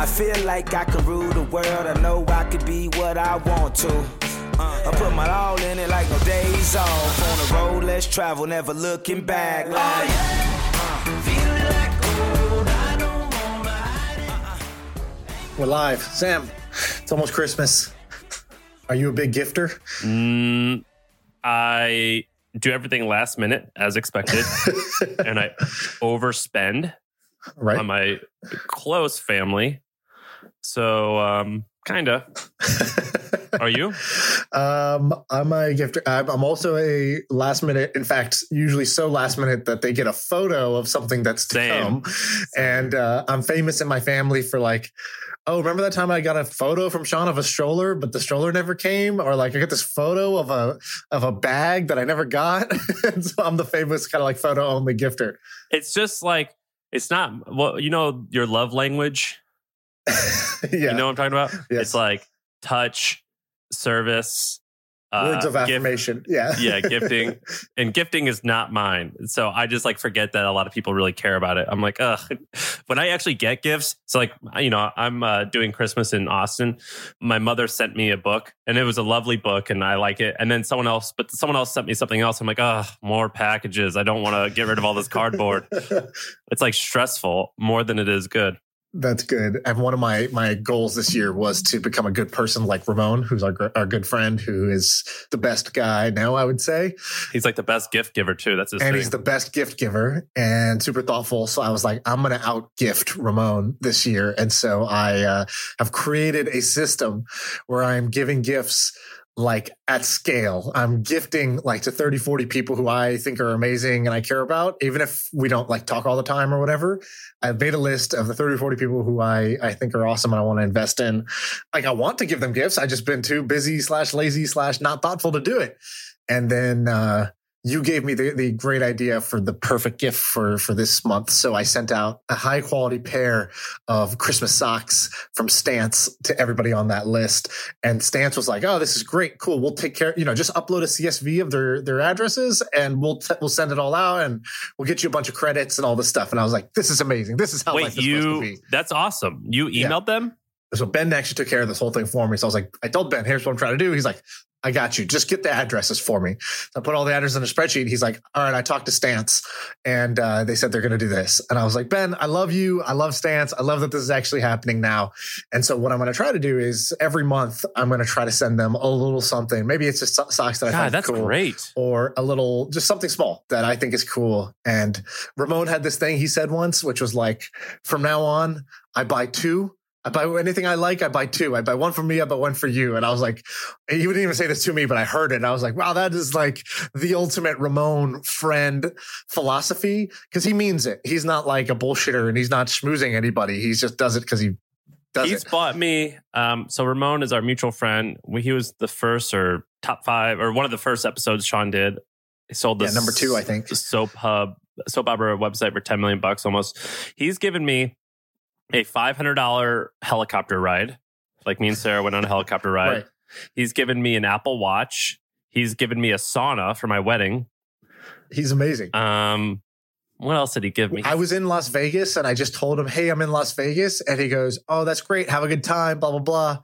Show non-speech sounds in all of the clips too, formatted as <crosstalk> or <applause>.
I feel like I can rule the world. I know I could be what I want to. Uh, I put my all in it like no days off. On the road, let's travel, never looking back. Like, uh, feeling like gold. I don't wanna hide it. We're live. Sam, it's almost Christmas. Are you a big gifter? Mm, I do everything last minute as expected, <laughs> and I overspend Right. on my close family. So, um, kinda. <laughs> Are you? um, I'm a gifter. I'm, also a last minute. In fact, usually so last minute that they get a photo of something that's to Same. come. And uh, I'm famous in my family for like, oh, remember that time I got a photo from Shaan of a stroller, but the stroller never came, or like I got this photo of a of a bag that I never got. <laughs> and so I'm the famous kind of like photo only gifter. It's just like it's not. Well, you know your love language. <laughs> yeah. You know what I'm talking about? Yes. It's like touch, service, uh, Words of gift- affirmation. yeah. yeah, gifting. <laughs> and gifting is not mine. So I just like forget that a lot of people really care about it. I'm like, ugh. <laughs> When I actually get gifts, so like, you know, I'm uh, doing Christmas in Austin. My mother sent me a book and it was a lovely book and I like it. And then someone else, but someone else sent me something else. I'm like, ugh, more packages. I don't want to get rid of all this cardboard. it's like stressful more than it is good. That's good. And one of my my goals this year was to become a good person like Ramon, who's our our good friend, who is the best guy now. I would say, He's like the best gift giver too. That's his and thing. he's the best gift giver and super thoughtful. So I was like, I'm going to out gift Ramon this year, and so I uh, have created a system where I'm giving gifts like at scale. I'm gifting like to 30, 40 people who I think are amazing and I care about, even if we don't like talk all the time or whatever. I've made a list of the 30, 40 people who I, I think are awesome and I want to invest in. Like I want to give them gifts. I just been too busy slash lazy slash not thoughtful to do it. And then, uh, you gave me the, the great idea for the perfect gift for, for this month. So I sent out a high quality pair of Christmas socks from Stance to everybody on that list. And Stance was like, "Oh, this is great, cool. We'll take care. You know, just upload a CSV of their their addresses, and we'll t- we'll send it all out, and we'll get you a bunch of credits and all this stuff." And I was like, "This is amazing. This is how Wait, life is supposed to you? be." That's awesome. You Yeah. emailed them? So Ben actually took care of this whole thing for me. So I was like, I told Ben, here's what I'm trying to do. He's like, I got you. Just get the addresses for me. So I put all the addresses in a spreadsheet. He's like, all right, I talked to Stance and uh, they said they're going to do this. And I was like, Ben, I love you. I love Stance. I love that this is actually happening now. And so what I'm going to try to do is every month, I'm going to try to send them a little something. Maybe it's just socks that I God, that's cool great. or a little just something small that I think is cool. And Ramon had this thing he said once, which was like, from now on, I buy two. I buy anything I like, I buy two. I buy one for me, I buy one for you. And I was like, he wouldn't even say this to me, but I heard it. And I was like, wow, that is like the ultimate Ramon friend philosophy. Cause he means it. He's not like a bullshitter and he's not schmoozing anybody. He just does it because he does He's it. bought me. Um, so Ramon is our mutual friend. We, he was the first or top five or one of the first episodes Shaan did. He sold Yeah, this number two, I think. soap hub soap opera website for 10 million bucks almost. He's given me a $500 helicopter ride. Like me and Sarah went on a helicopter ride. Right. He's given me an Apple Watch. He's given me a sauna for my wedding. He's amazing. Um, what else did he give me? I was in Las Vegas and I just told him, Hey, I'm in Las Vegas. And he goes, Oh, that's great. Have a good time, blah, blah, blah.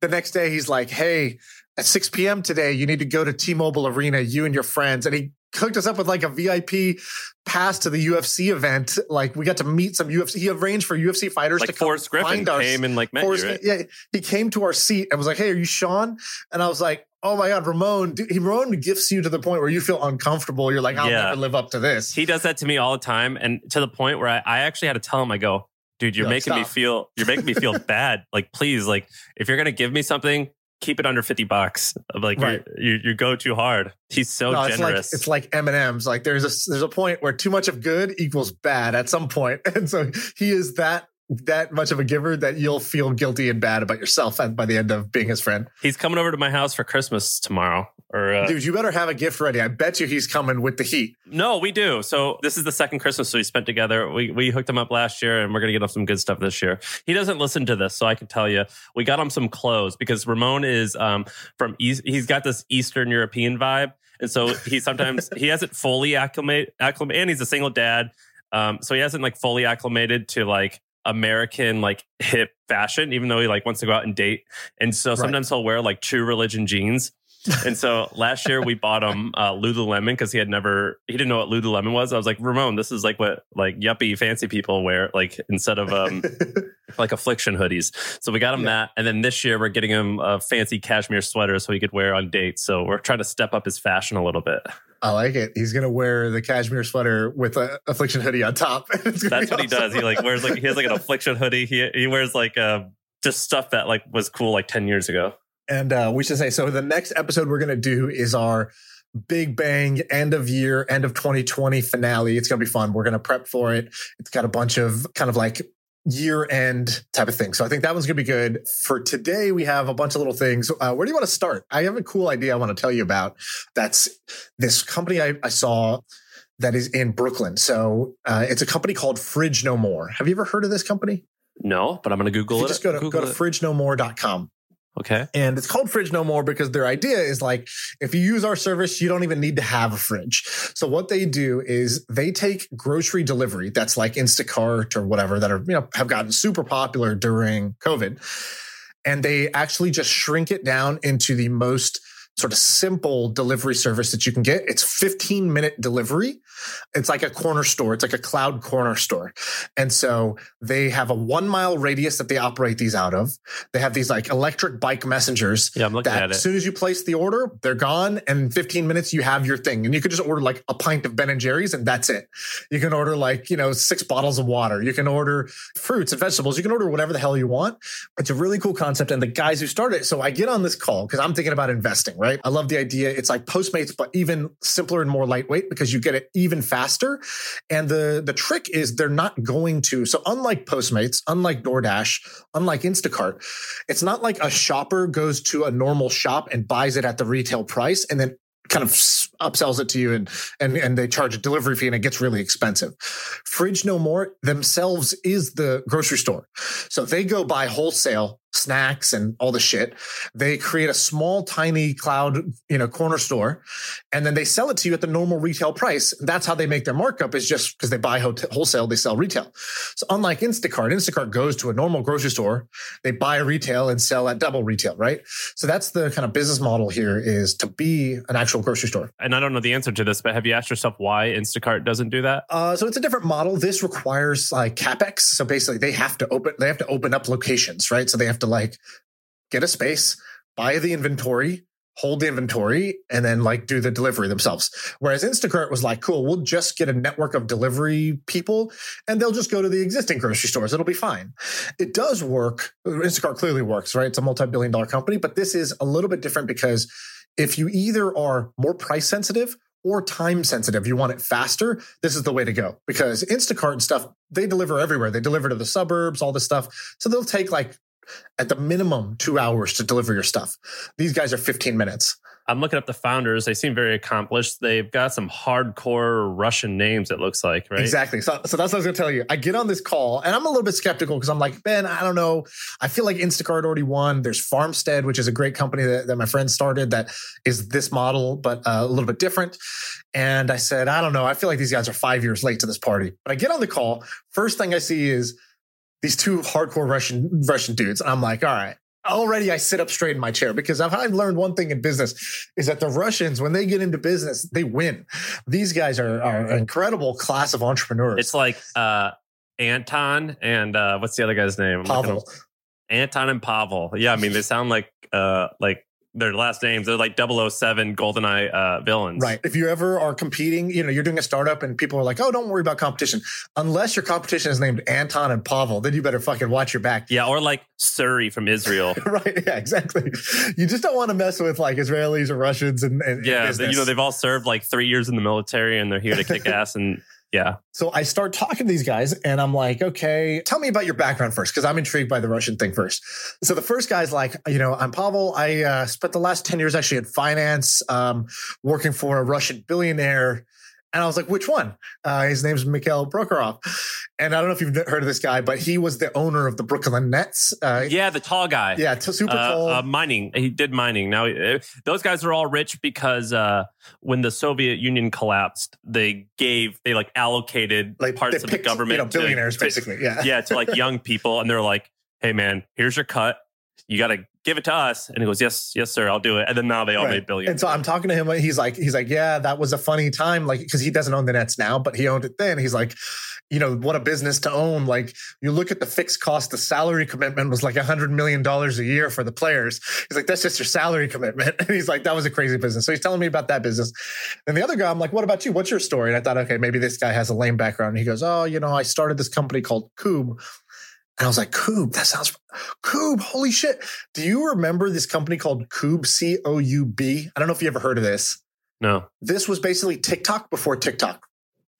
The next day, he's like, Hey, at 6 p.m. today, you need to go to T Mobile Arena, you and your friends. And he hooked us up with like a VIP pass to the UFC event. Like we got to meet some UFC. He arranged for UFC fighters to like come Forrest Griffin find our came and like met Forrest- you. Right? Yeah, he came to our seat and was like, "Hey, are you Shaan?" And I was like, "Oh my god, Ramon!" Dude, he Ramon gifts you to the point where you feel uncomfortable. You're like, "I'll Yeah. never live up to this." He does that to me all the time, and to the point where I, I actually had to tell him, I go, dude, you're You're like, making me feel, you're making me feel <laughs> bad. Like, please, like, if you're gonna give me something, keep it under 50 bucks. Like Right. you, you go too hard. He's so No, it's like generous. it's like M and M's. Like there's a there's a point where too much of good equals bad at some point, <laughs> and so he is that that much of a giver that you'll feel guilty and bad about yourself by the end of being his friend. He's coming over to my house for Christmas tomorrow. Or uh, Dude, you better have a gift ready. I bet you he's coming with the heat. no, we do. So this is the second Christmas we spent together. We we hooked him up last year, and we're gonna get him some good stuff this year. He doesn't listen to this, so I can tell you, we got him some clothes because Ramon is um from East. He's got this Eastern European vibe, and so he sometimes <laughs> he hasn't fully acclimate acclimate, and he's a single dad. Um, so he hasn't like fully acclimated to like American like hip fashion, even though he like wants to go out and date. And so sometimes he'll wear like true religion jeans. And so last year we bought him uh, Lululemon because he had never he didn't know what Lululemon was. I was like, Ramon, this is like what like yuppie fancy people wear, like instead of um <laughs> like affliction hoodies. So we got him Yeah. that, and then this year we're getting him a fancy cashmere sweater so he could wear on dates. So we're trying to step up his fashion a little bit. I like it. He's gonna wear the cashmere sweater with a affliction hoodie on top. <laughs> That's what he does. He like wears like he has like an affliction hoodie. He he wears like uh just stuff that like was cool like ten years ago. And uh, we should say so. The next episode we're going to do is our big bang end of year, end of 2020 finale. It's going to be fun. We're going to prep for it. It's got a bunch of kind of like year end type of thing. So I think that one's going to be good. For today, we have a bunch of little things. Uh, where do you want to start? I have a cool idea I want to tell you about. That's this company I, I saw that is in Brooklyn. So uh, it's a company called Fridge No More. Have you ever heard of this company? No, but I'm gonna Google it. just go to, Google go to it. fridgenomore.com. Okay. And it's called Fridge No More because their idea is like, if you use our service, you don't even need to have a fridge. So what they do is they take grocery delivery that's like Instacart or whatever that are, you know, have gotten super popular during COVID. And they actually just shrink it down into the most sort of simple delivery service that you can get. It's 15 minute delivery. It's like a corner store. It's like a cloud corner store. And so they have a one mile radius that they operate these out of. They have these like electric bike messengers Yeah, I'm looking that at it. as soon as you place the order, they're gone. And in 15 minutes, you have your thing. And you could just order like a pint of Ben and Jerry's and that's it. You can order like, you know, six bottles of water. You can order fruits and vegetables. You can order whatever the hell you want. It's a really cool concept. And the guys who started it, so I get on this call because I'm thinking about investing, right? I love the idea. It's like Postmates, but even simpler and more lightweight because you get it even faster. And the, the trick is they're not going to, so unlike Postmates, unlike DoorDash, unlike Instacart, it's not like a shopper goes to a normal shop and buys it at the retail price and then kind of upsells it to you and and and they charge a delivery fee and it gets really expensive. Fridge No More themselves is the grocery store. So they go buy wholesale snacks and all the shit. They create a small tiny cloud, you know, corner store and then they sell it to you at the normal retail price. That's how they make their markup is just because they buy hot- wholesale, they sell retail. So unlike Instacart, Instacart goes to a normal grocery store, they buy retail and sell at double retail, right? So that's the kind of business model here is to be an actual grocery store. And I don't know the answer to this, but have you asked yourself why Instacart doesn't do that? Uh, so it's a different model. This requires like capex. So basically, they have to open they have to open up locations, right? So they have to like get a space, buy the inventory, hold the inventory, and then like do the delivery themselves. Whereas Instacart was like, cool, we'll just get a network of delivery people, and they'll just go to the existing grocery stores. It'll be fine. It does work. Instacart clearly works, right? It's a multi-billion dollar company, but this is a little bit different because if you either are more price sensitive or time sensitive, you want it faster, this is the way to go. Because Instacart and stuff, they deliver everywhere. They deliver to the suburbs, all this stuff. So they'll take like at the minimum two hours to deliver your stuff. These guys are 15 minutes. I'm looking up the founders. They seem very accomplished. They've got some hardcore Russian names, it looks like, right? Exactly. So, so that's what I was going to tell you. I get on this call and I'm a little bit skeptical because I'm like, Ben, I don't know. I feel like Instacart already won. There's Farmstead, which is a great company that, that my friend started that is this model, but uh, a little bit different. And I said, I don't know. I feel like these guys are five years late to this party. But I get on the call. First thing I see is these two hardcore Russian Russian dudes. And I'm like, all right. Already, I sit up straight in my chair because I've, I've learned one thing in business is that the Russians, when they get into business, they win. These guys are, are an incredible class of entrepreneurs. It's like uh, Anton and uh, what's the other guy's name? Pavel. Anton and Pavel. Yeah, I mean they sound like uh, like their last names. They're like 007 GoldenEye uh, villains. Right. If you ever are competing, you know, you're doing a startup and people are like, oh, don't worry about competition. Unless your competition is named Anton and Pavel, then you better fucking watch your back. Yeah, or like Suri from Israel. <laughs> right. Yeah, exactly. You just don't want to mess with like Israelis or Russians and, and yeah, business. you know, they've all served like three years in the military and they're here to kick <laughs> ass. And yeah. So I start talking to these guys and I'm like, okay, tell me about your background first, because I'm intrigued by the Russian thing first. So the first guy's like, you know, I'm Pavel. I uh, spent the last 10 years actually in finance, um, working for a Russian billionaire. And I was like, which one? Uh, his name's Mikhail Prokhorov. And I don't know if you've heard of this guy, but he was the owner of the Brooklyn Nets. Uh, yeah, the tall guy. Yeah, t- super Uh, tall. uh, mining. He did mining. Now, uh, those guys are all rich because uh, when the Soviet Union collapsed, they gave, they like allocated like parts of picked, the government. you know, billionaires, to- basically. Yeah. yeah, to like <laughs> young people. And they're like, hey, man, here's your cut. You got to give it to us. And he goes, yes, yes, sir, I'll do it. And then now they all Right. made billions. And so I'm talking to him. He's like, he's like, yeah, that was a funny time. Like, because he doesn't own the Nets now, but he owned it then. He's like, you know, what a business to own. Like, you look at the fixed cost, the salary commitment was like a hundred million dollars a year for the players. He's like, that's just your salary commitment. <laughs> And he's like, that was a crazy business. So he's telling me about that business. And the other guy, I'm like, what about you? What's your story? And I thought, okay, maybe this guy has a lame background. And he goes, oh, you know, I started this company called Coub. And I was like, Coub, that sounds Coub, holy shit. Do you remember this company called Coub, C O U B? I don't know if you ever heard of this. no. This was basically TikTok before TikTok.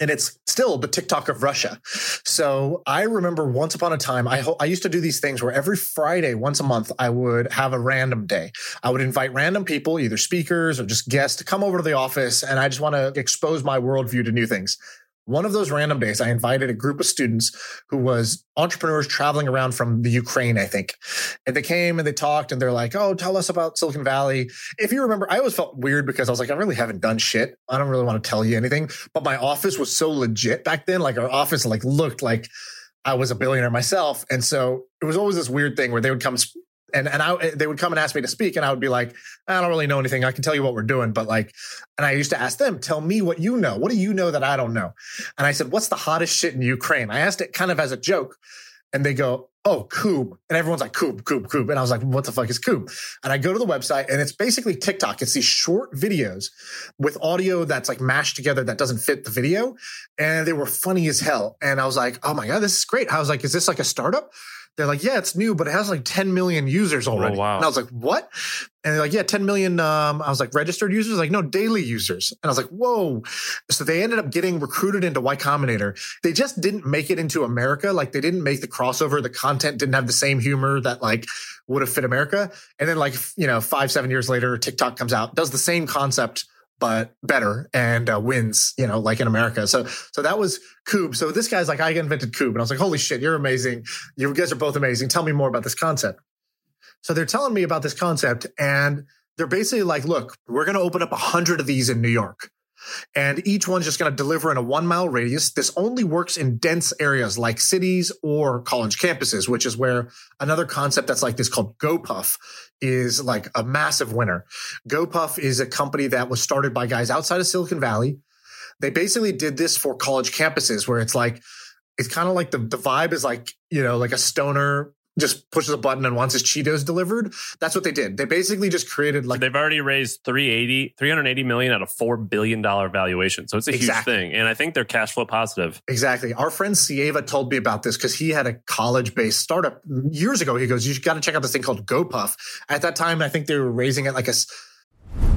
And it's still the TikTok of Russia. So I remember once upon a time, I, ho- I used to do these things where every Friday, once a month, I would have a random day. I would invite random people, either speakers or just guests, to come over to the office. And I just want to expose my worldview to new things. One of those random days, I invited a group of students who was entrepreneurs traveling around from the Ukraine, I think. And they came and they talked and they're like, Oh, tell us about Silicon Valley. If you remember, I always felt weird because I was like, I really haven't done shit. I don't really want to tell you anything. But my office was so legit back then. Like our office like looked like I was a billionaire myself. And so it was always this weird thing where they would come and, and I, they would come and ask me to speak. And I would be like, I don't really know anything. I can tell you what we're doing. But like, and I used to ask them, tell me what you know. What do you know that I don't know? And I said, what's the hottest shit in Ukraine? I asked it kind of as a joke. And they go, oh, Coub. And everyone's like, Coub, Coub, Coub. And I was like, what the fuck is Coub? And I go to the website and it's basically TikTok. It's these short videos with audio that's like mashed together that doesn't fit the video. And they were funny as hell. And I was like, oh my God, this is great. I was like, is this like a startup? They're like, yeah, it's new, but it has like 10 million users already. Oh, wow. And I was like, what? And they're like, yeah, 10 million. Um, I was like, registered users? Like, no, daily users. And I was like, whoa. So they ended up getting recruited into Y Combinator. They just didn't make it into America. Like, they didn't make the crossover. The content didn't have the same humor that like would have fit America. And then, like, you know, five, seven years later, TikTok comes out, does the same concept but better and uh, wins, you know, like in America. So, so that was Coub. So this guy's like, I invented Coub. And I was like, holy shit, you're amazing. You guys are both amazing. Tell me more about this concept. So they're telling me about this concept and they're basically like, look, we're going to open up a hundred of these in New York. And each one's just going to deliver in a one mile radius. This only works in dense areas like cities or college campuses, which is where another concept that's like this called GoPuff is like a massive winner. GoPuff is a company that was started by guys outside of Silicon Valley. They basically did this for college campuses where it's like, it's kind of like the, the vibe is like, you know, like a stoner just pushes a button and wants his Cheetos delivered. That's what they did. They basically just created like They've already raised 380, 380 million at a $4 billion valuation. So it's a Exactly. huge thing. And I think they're cash flow positive. Exactly. Our friend Sieva told me about this because he had a college based startup years ago. He goes, You got to check out this thing called GoPuff. At that time, I think they were raising it like a.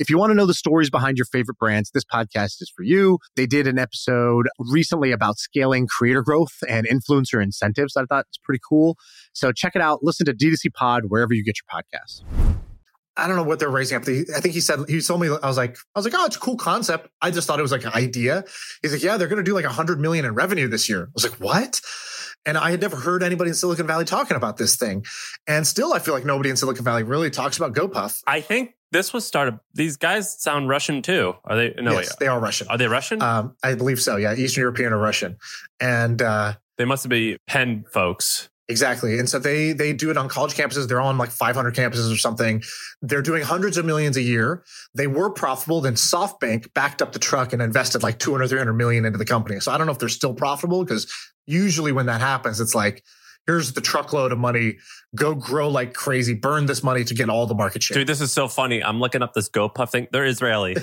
If you want to know the stories behind your favorite brands, this podcast is for you. They did an episode recently about scaling creator growth and influencer incentives. that I thought it's pretty cool. So check it out. Listen to D2C Pod wherever you get your podcasts. I don't know what they're raising up. I think he said, he told me, I was like, I was like, oh, it's a cool concept. I just thought it was like an idea. He's like, yeah, they're going to do like a hundred million in revenue this year. I was like, what? And I had never heard anybody in Silicon Valley talking about this thing. And still, I feel like nobody in Silicon Valley really talks about GoPuff. I think This was started. These guys sound Russian too. Are they? No, yes, wait. they are Russian. Are they Russian? Um, I believe so. Yeah, Eastern European or Russian, and uh, they must be Penn folks. Exactly. And so they they do it on college campuses. They're on like 500 campuses or something. They're doing hundreds of millions a year. They were profitable. Then SoftBank backed up the truck and invested like 200, 300 million into the company. So I don't know if they're still profitable because usually when that happens, it's like, here's the truckload of money. Go grow like crazy. Burn this money to get all the market share. Dude, this is so funny. I'm looking up this GoPuff thing. They're Israeli.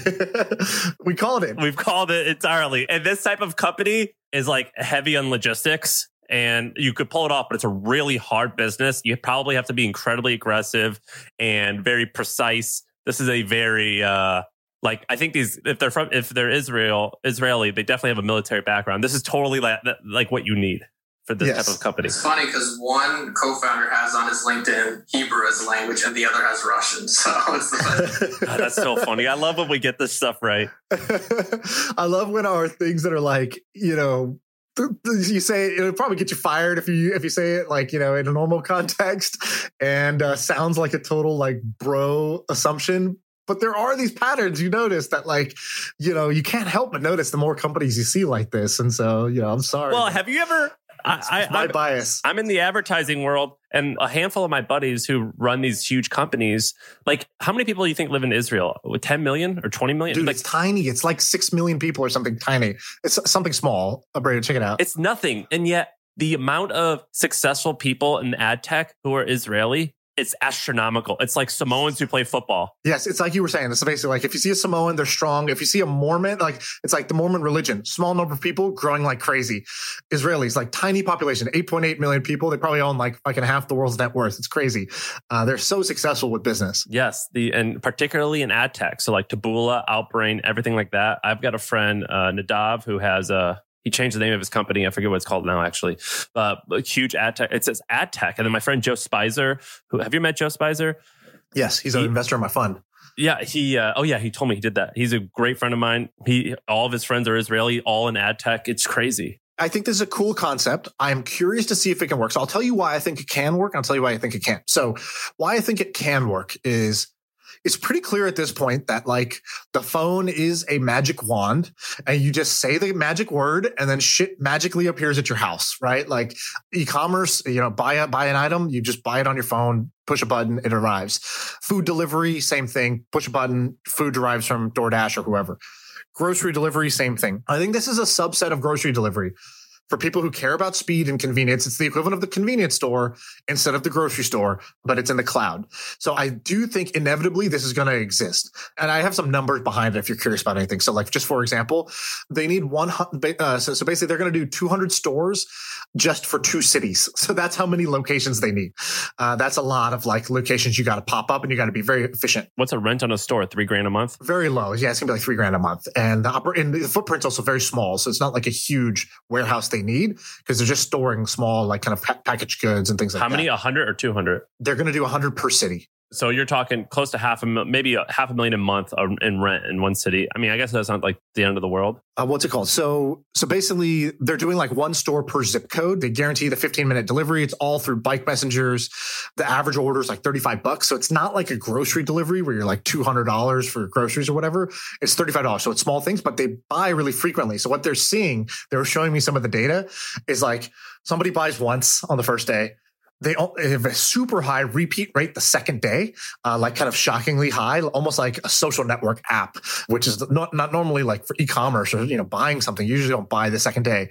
<laughs> we called it. We've called it entirely. And this type of company is like heavy on logistics and you could pull it off, but it's a really hard business. You probably have to be incredibly aggressive and very precise. This is a very uh like I think these if they're from if they're Israel Israeli, they definitely have a military background. This is totally like, like what you need for this yes. type of company. It's funny because one co-founder has on his LinkedIn Hebrew as a language, and the other has Russian. <laughs> So it's <laughs> God, that's so funny. I love when we get this stuff right. <laughs> I love when our things that are like you know you say it'll probably get you fired if you if you say it like you know in a normal context and uh, sounds like a total like bro assumption but there are these patterns you notice that like you know you can't help but notice the more companies you see like this and so you know i'm sorry well have you ever I, my I'm, bias. I'm in the advertising world, and a handful of my buddies who run these huge companies. Like, how many people do you think live in Israel? Ten million or twenty million? Dude, like, it's tiny. It's like six million people or something tiny. It's something small. Brady, check it out. It's nothing, and yet the amount of successful people in ad tech who are Israeli it's astronomical. It's like Samoans who play football. Yes, it's like you were saying. It's basically like if you see a Samoan, they're strong. If you see a Mormon, like it's like the Mormon religion, small number of people growing like crazy. Israelis, like tiny population, 8.8 million people. They probably own like fucking half the world's net worth. It's crazy. Uh, they're so successful with business. Yes, the and particularly in ad tech. So like Taboola, Outbrain, everything like that. I've got a friend, uh, Nadav, who has a he changed the name of his company. I forget what it's called now, actually. Uh, huge ad tech. It says ad tech. And then my friend Joe Speiser, who have you met Joe Speiser? Yes, he's he, an investor in my fund. Yeah, he. Uh, oh yeah, he told me he did that. He's a great friend of mine. He all of his friends are Israeli, all in ad tech. It's crazy. I think this is a cool concept. I'm curious to see if it can work. So I'll tell you why I think it can work. I'll tell you why I think it can't. So why I think it can work is it's pretty clear at this point that like the phone is a magic wand and you just say the magic word and then shit magically appears at your house, right? Like e-commerce, you know, buy a, buy an item, you just buy it on your phone, push a button, it arrives. Food delivery, same thing. Push a button, food arrives from DoorDash or whoever. Grocery delivery, same thing. I think this is a subset of grocery delivery for people who care about speed and convenience, it's the equivalent of the convenience store instead of the grocery store, but it's in the cloud. So I do think inevitably this is going to exist. And I have some numbers behind it if you're curious about anything. So like just for example, they need one, uh, so, so basically they're going to do 200 stores just for two cities. <laughs> So that's how many locations they need. Uh, that's a lot of like locations you got to pop up and you got to be very efficient. What's a rent on a store? Three grand a month? Very low. Yeah, it's gonna be like three grand a month. And the, upper, and the footprint's also very small. So it's not like a huge warehouse they need because they're just storing small, like kind of pa- packaged goods and things like How that. How many? 100 or 200? They're going to do 100 per city. So you're talking close to half a maybe a half a million a month in rent in one city. I mean, I guess that's not like the end of the world. Uh, what's it called? So so basically, they're doing like one store per zip code. They guarantee the 15 minute delivery. It's all through bike messengers. The average order is like 35 bucks. So it's not like a grocery delivery where you're like $200 for groceries or whatever. It's $35. So it's small things, but they buy really frequently. So what they're seeing, they were showing me some of the data is like somebody buys once on the first day they have a super high repeat rate the second day, uh, like kind of shockingly high, almost like a social network app, which is not, not normally like for e-commerce or, you know, buying something. You usually don't buy the second day.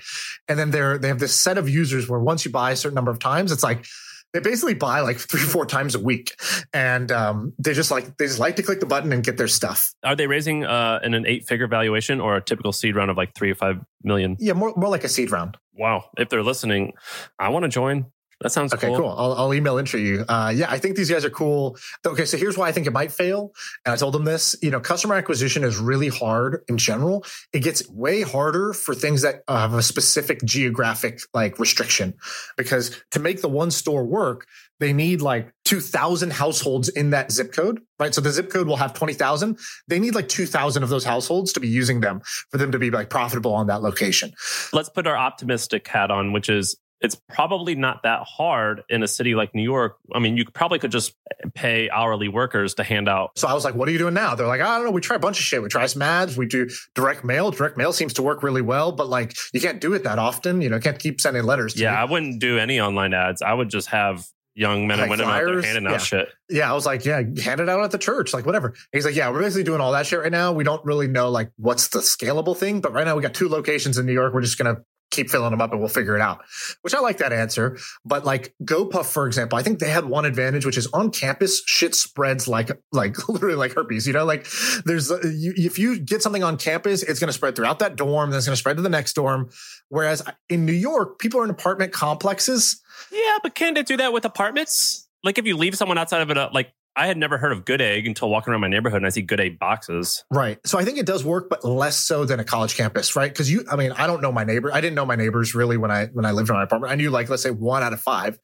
And then they're, they have this set of users where once you buy a certain number of times, it's like, they basically buy like three or four times a week. And um, they just like they just like to click the button and get their stuff. Are they raising uh, in an eight figure valuation or a typical seed round of like three or five million? Yeah more, more like a seed round. Wow. If they're listening i want to join that sounds okay. Cool. cool. I'll, I'll email intro you. Uh, yeah, I think these guys are cool. Okay, so here's why I think it might fail. And I told them this. You know, customer acquisition is really hard in general. It gets way harder for things that have a specific geographic like restriction, because to make the one store work, they need like 2000 households in that zip code, right? So the zip code will have 20,000. They need like 2000 of those households to be using them for them to be like profitable on that location. Let's put our optimistic hat on, which is it's probably not that hard in a city like New York. I mean, you probably could just pay hourly workers to hand out. So I was like, what are you doing now? They're like, I don't know. We try a bunch of shit. We try some ads. We do direct mail. Direct mail seems to work really well, but like you can't do it that often. You know, can't keep sending letters. To Yeah, me. I wouldn't do any online ads. I would just have young men and Like women out there flyers? handing out Yeah. shit. yeah. I was like, yeah, hand it out at the church, like whatever. And he's like, yeah, we're basically doing all that shit right now. We don't really know like what's the scalable thing, but right now we got two locations in New York. We're just gonna keep filling them up and we'll figure it out. Which I like that answer. But like GoPuff, for example, I think they had one advantage, which is on campus, shit spreads like like <laughs> literally like herpes. You know, like there's uh, you, if you get something on campus, it's going to spread throughout that dorm, then it's going to spread to the next dorm. Whereas in New York, people are in apartment complexes. Yeah, but can they do that with apartments? Like if you leave someone outside of it, uh, like I had never heard of Good Egg until walking around my neighborhood and I see Good Egg boxes. Right. So I think it does work, but less so than a college campus, right? Because you, I mean, I don't know my neighbor. I didn't know my neighbors really when I when I lived in my apartment. I knew like let's say one out of five,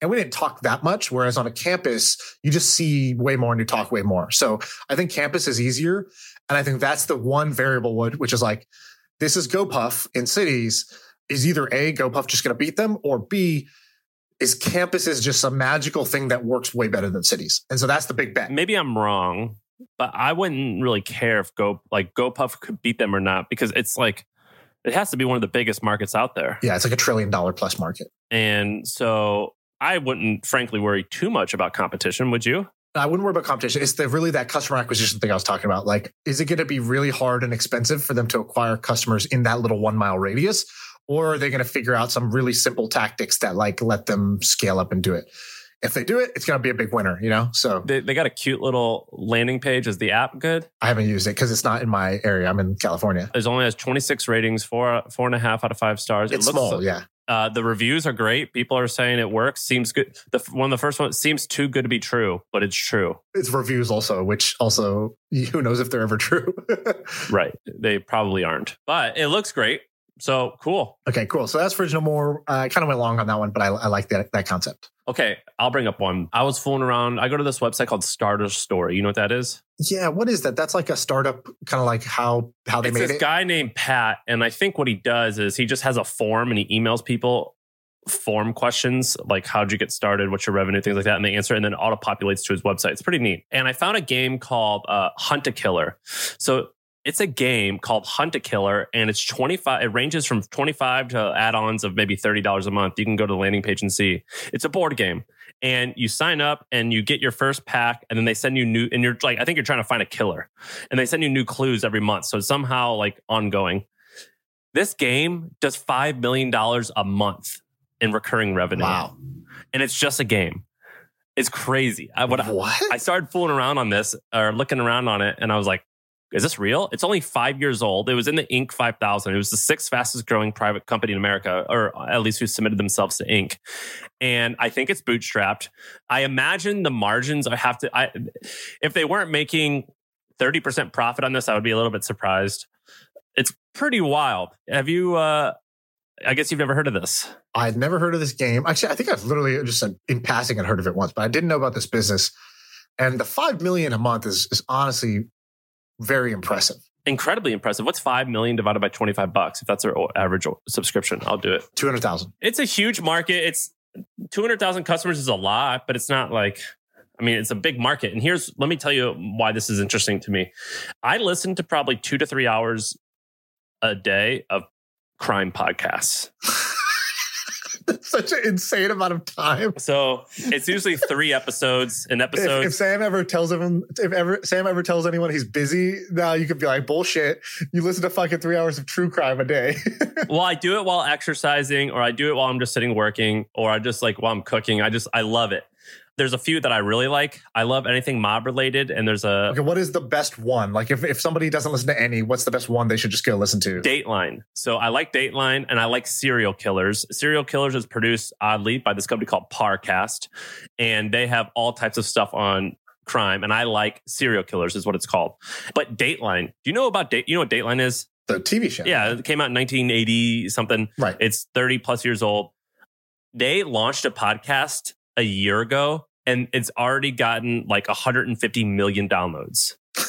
and we didn't talk that much. Whereas on a campus, you just see way more and you talk way more. So I think campus is easier, and I think that's the one variable would which is like this is GoPuff in cities. Is either a GoPuff just going to beat them, or b is campus is just a magical thing that works way better than cities, and so that's the big bet. Maybe I'm wrong, but I wouldn't really care if Go like GoPuff could beat them or not because it's like it has to be one of the biggest markets out there. Yeah, it's like a trillion dollar plus market. And so I wouldn't frankly worry too much about competition, would you? I wouldn't worry about competition. It's the really that customer acquisition thing I was talking about. Like, is it going to be really hard and expensive for them to acquire customers in that little one mile radius? Or are they going to figure out some really simple tactics that like let them scale up and do it? If they do it, it's going to be a big winner, you know? So They, they got a cute little landing page. Is the app good? I haven't used it because it's not in my area. I'm in California. It only has 26 ratings, four four and a half out of five stars. It's it looks small, yeah. Uh, the reviews are great. People are saying it works. Seems good. The one of the first ones seems too good to be true, but it's true. It's reviews also, which also <laughs> who knows if they're ever true. <laughs> Right? They probably aren't, but it looks great. So cool. okay, cool. So that's No More. Uh, I kind of went long on that one, but I, I like that that concept. Okay, I'll bring up one. I was fooling around. I go to this website called Starter Story. You know what that is? Yeah, what is that? That's like a startup, kind of like how how they it's made this it. guy named Pat, and I think what he does is he just has a form and he emails people form questions like how'd you get started, what's your revenue, things like that, and they answer, and then auto populates to his website. It's pretty neat. And I found a game called uh, Hunt a Killer. So it's a game called Hunt a Killer, and it's twenty five. It ranges from twenty five to add-ons of maybe thirty dollars a month. You can go to the landing page and see. It's a board game and you sign up and you get your first pack and then they send you new and you're like i think you're trying to find a killer and they send you new clues every month so it's somehow like ongoing this game does $5 million a month in recurring revenue Wow. and it's just a game it's crazy I, what, What? I started fooling around on this or looking around on it and i was like is this real? It's only five years old. It was in the Inc. 5000. It was the sixth fastest growing private company in America, or at least who submitted themselves to Inc. And I think it's bootstrapped. I imagine the margins I have to, I, if they weren't making 30% profit on this, I would be a little bit surprised. It's pretty wild. Have you, uh, I guess you've never heard of this. I'd never heard of this game. Actually, I think I've literally just in passing had heard of it once, but I didn't know about this business. And the five million a month is is honestly very impressive. Incredibly impressive. What's 5 million divided by 25 bucks? If that's our average subscription, I'll do it. Two hundred thousand. it's a huge market. It's 200,000 customers is a lot, but it's not like, I mean, it's a big market. And here's, let me tell you why this is interesting to me. I listen to probably two to three hours a day of crime podcasts. <laughs> <laughs> Such an insane amount of time. So it's usually three episodes, an If, episode. if Sam ever tells him, if ever Sam ever tells anyone he's busy, now you could be like, bullshit. You listen to fucking three hours of true crime a day. <laughs> well, I do it while exercising, or I do it while I'm just sitting working, or I just like while I'm cooking. I just, I love it. There's a few that I really like. I love anything mob related, and there's a okay, what is the best one? Like, if, if somebody doesn't listen to any, what's the best one they should just go listen to? Dateline. So I like Dateline and I like Serial Killers. Serial Killers is produced oddly by this company called Parcast, and they have all types of stuff on crime. And I like Serial Killers is what it's called. But Dateline, do you know about Date? You know what Dateline is? The TV show. Yeah, it came out in 1980 something. Right. It's 30 plus years old. They launched a podcast a year ago and it's already gotten like 150 million downloads. <laughs>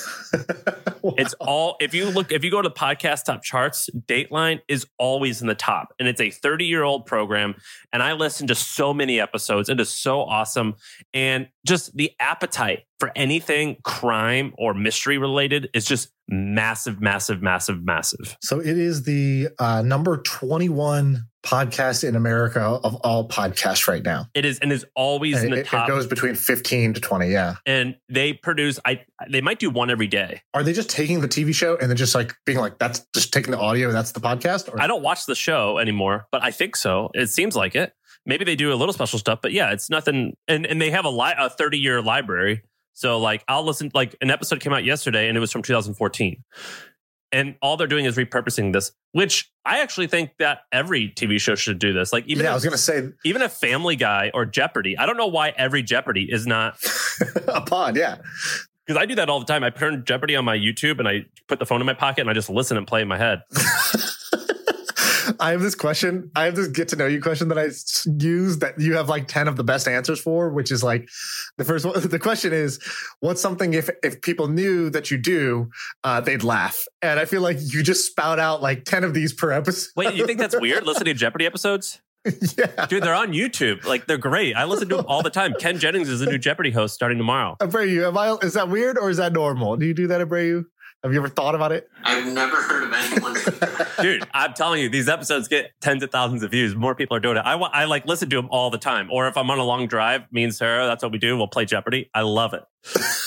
It's all if you look if you go to the podcast top charts, Dateline is always in the top, and it's a 30 year old program. And I listened to so many episodes. It is so awesome, and just the appetite for anything crime or mystery related is just massive, massive, massive, massive. So it is the uh, number 21 podcast in America of all podcasts right now. It is and is always And in the it, it goes between 15 to 20. Yeah. and they produce. I they might do one every day. Are they just taking the TV show and then just like being like, that's just taking the audio and that's the podcast? Or I don't watch the show anymore, but I think so. It seems like it. Maybe they do a little special stuff, but yeah, it's nothing. And and they have a li- a thirty year library. So like I'll listen. Like an episode came out yesterday, and it was from 2014. And all they're doing is repurposing this, which I actually think that every TV show should do this. Like even yeah, I was going to say even a Family Guy or Jeopardy. I don't know why every Jeopardy is not <laughs> a pod. Yeah. because I do that all the time. I turn Jeopardy on my YouTube and I put the phone in my pocket and I just listen and play in my head. <laughs> I have this question. I have this get to know you question that I use that you have like 10 of the best answers for, which is like the first one. <laughs> The question is, what's something if, if people knew that you do, uh, they'd laugh. And I feel like you just spout out like 10 of these per episode. Wait, you think that's <laughs> weird? Listening to Jeopardy episodes? yeah. Dude, they're on YouTube. Like they're great. I listen to them all the time. Ken Jennings is the new Jeopardy host starting tomorrow. Abreu, am I, is that weird or is that normal? Do you do that, Abreu? Have you ever thought about it? I've never heard of anyone. <laughs> Dude, I'm telling you, these episodes get tens of thousands of views. More people are doing it. I, wa- I like listen to them all the time. Or if I'm on a long drive, me and Sarah, that's what we do. We'll play Jeopardy. I love it. <laughs>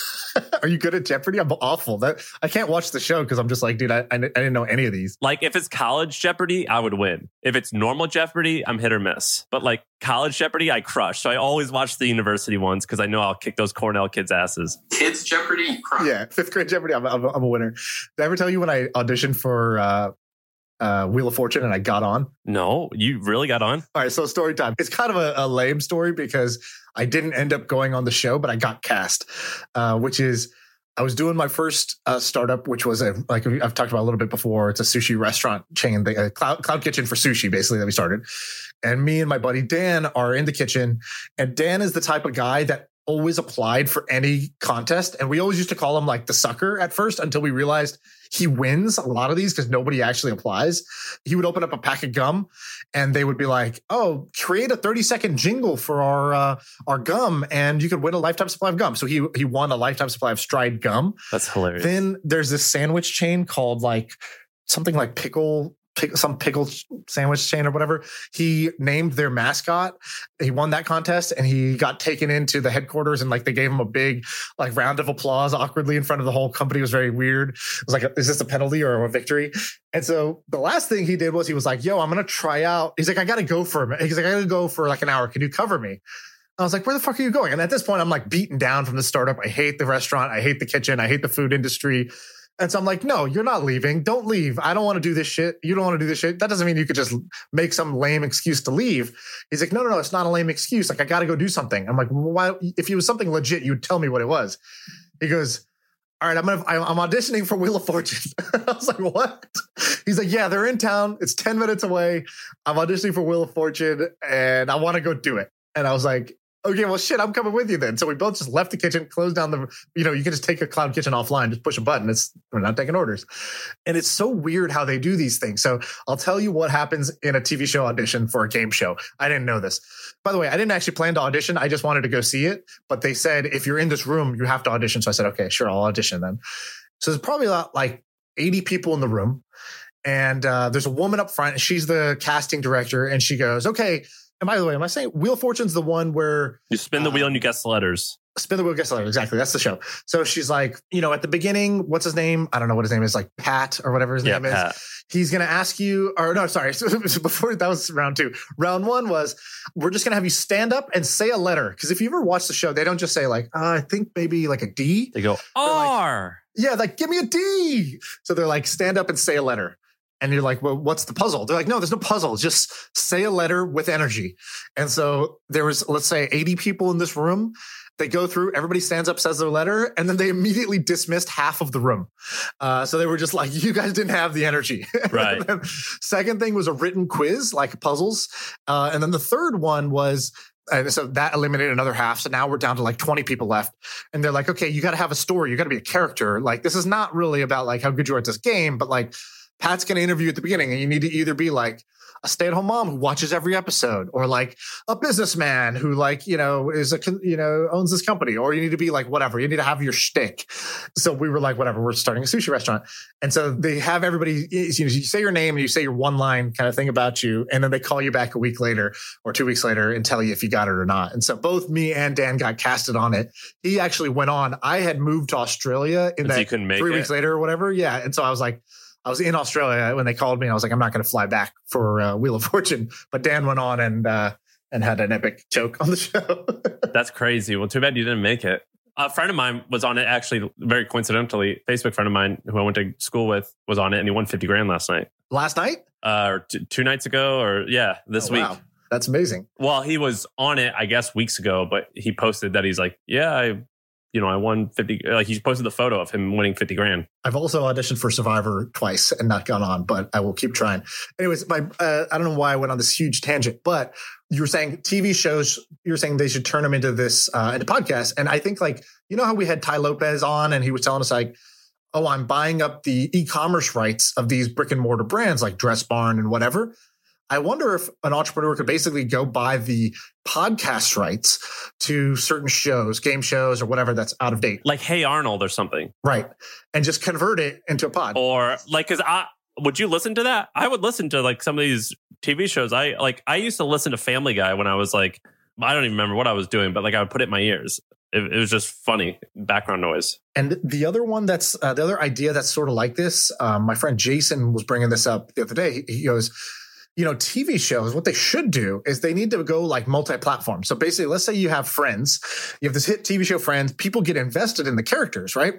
Are you good at Jeopardy? I'm awful. That I can't watch the show because I'm just like, dude, I, I, I didn't know any of these. Like if it's college Jeopardy, I would win. If it's normal Jeopardy, I'm hit or miss. But like college Jeopardy, I crush. So I always watch the university ones because I know I'll kick those Cornell kids' asses. Kids Jeopardy, crap. Yeah, fifth grade Jeopardy. I'm, I'm, I'm a winner. Did I ever tell you when I auditioned for uh, uh, Wheel of Fortune and I got on? No, you really got on? All right, so story time. It's kind of a, a lame story because I didn't end up going on the show, but I got cast, uh, which is I was doing my first uh, startup, which was a like I've talked about a little bit before. It's a sushi restaurant chain, the uh, cloud, cloud kitchen for sushi, basically that we started. And me and my buddy Dan are in the kitchen, and Dan is the type of guy that always applied for any contest, and we always used to call him like the sucker at first until we realized he wins a lot of these because nobody actually applies. He would open up a pack of gum and they would be like, "Oh, create a 30 second jingle for our uh, our gum, and you could win a lifetime supply of gum." So he he won a lifetime supply of Stride gum. That's hilarious. Then there's this sandwich chain called like something like pickle. Some pickle sandwich chain or whatever. He named their mascot. He won that contest and he got taken into the headquarters and like they gave him a big like round of applause awkwardly in front of the whole company. It was very weird. It was like, is this a penalty or a victory? And so the last thing he did was he was like, yo, I'm to try out. He's like, I got to go for a minute. He's like, I got to go for like an hour. Can you cover me? I was like, where the fuck are you going? And at this point, I'm like beaten down from the startup. I hate the restaurant. I hate the kitchen. I hate the food industry. And so I'm like, no, you're not leaving. Don't leave. I don't want to do this shit. You don't want to do this shit. That doesn't mean you could just make some lame excuse to leave. He's like, no, no, no, it's not a lame excuse. Like, I got to go do something. I'm like, well, why? If it was something legit, you'd tell me what it was. He goes, all right, I'm gonna, I'm auditioning for Wheel of Fortune. <laughs> I was like, what? He's like, yeah, they're in town. It's 10 minutes away. I'm auditioning for Wheel of Fortune and I want to go do it. And I was like, okay, well, shit, I'm coming with you then. So we both just left the kitchen, closed down the, you know, you can just take a cloud kitchen offline, just push a button. It's, we're not taking orders. And it's so weird how they do these things. So I'll tell you what happens in a TV show audition for a game show. I didn't know this. By the way, I didn't actually plan to audition. I just wanted to go see it. But they said, if you're in this room, you have to audition. So I said, okay, sure, I'll audition then. So there's probably about like 80 people in the room. And uh, there's a woman up front. And she's the casting director. And she goes, okay. And by the way, am I saying Wheel of Fortune's the one where you spin the uh, wheel and you guess the letters. Spin the Wheel Gets the Letter? Exactly. That's the show. So she's like, you know, at the beginning, what's his name? I don't know what his name is, like Pat or whatever his Yeah, name is he's going to ask you, or no, sorry. So <laughs> before that was round two. Round one was we're just going to have you stand up and say a letter. Because if you ever watch the show, they don't just say like, uh, I think maybe like a D. They go, like- R. Yeah, like give me a D. So they're like, stand up and say a letter. And you're like, well, what's the puzzle? They're like, no, there's no puzzle. Just say a letter with energy. And so there was, let's say, 80 people in this room. They go through, everybody stands up, says their letter, and then they immediately dismissed half of the room. Uh, so they were just like, you guys didn't have the energy. <laughs> Right. Second thing was a written quiz, like puzzles. Uh, and then the third one was And so that eliminated another half. So now we're down to like 20 people left. And they're like, okay, you got to have a story. You got to be a character. Like, this is not really about like how good you are at this game, but like Pat's going to interview at the beginning and you need to either be like, a stay-at-home mom who watches every episode or like a businessman who like you know is a you know owns this company or you need to be like whatever. You need to have your shtick. So we were like whatever we're starting a sushi restaurant. And so they have everybody you, know, you say your name and you say your one line kind of thing about you and then they call you back a week later or two weeks later and tell you if you got it or not. And so both me and Dan got casted on it. He actually went on. I had moved to Australia in that you couldn't make three it? weeks later or whatever. Yeah. And so I was like I was in Australia when they called me. and I was like, I'm not going to fly back for uh, Wheel of <laughs> Fortune. But Dan went on and uh, and had an epic joke on the <laughs> show. That's crazy. Well, too bad you didn't make it. A friend of mine was on it actually, very coincidentally. Facebook friend of mine who I went to school with was on it, and he won fifty grand last night, Last night? uh, or t- two nights ago, or yeah, this Oh, week. wow. That's amazing. Well, he was on it, I guess, weeks ago, but he posted that he's like, yeah, I, you know, I won fifty. Like he posted the photo of him winning fifty grand. I've also auditioned for Survivor twice and not gone on, but I will keep trying. Anyways, my uh, I don't know why I went on this huge tangent, but you were saying TV shows. You were saying they should turn them into this uh, into podcasts, and I think like you know how we had Tai Lopez on, and he was telling us like, oh, I'm buying up the e-commerce rights of these brick and mortar brands like Dress Barn and whatever. I wonder if an entrepreneur could basically go buy the podcast rights to certain shows, game shows, or whatever that's out of date, Like Hey Arnold or something, right, and just convert it into a pod. or like, cause I would you listen to that? I would listen to like some of these TV shows. I like I used to listen to Family Guy when I was like I don't even remember what I was doing, but like I would put it in my ears. It, it was just funny background noise. And the other one that's uh, the other idea that's sort of like this, um, my friend Jason was bringing this up the other day. He- He goes, you know, TV shows, what they should do is they need to go like multi platform. So basically, let's say you have friends, you have this hit TV show Friends, people get invested in the characters, right?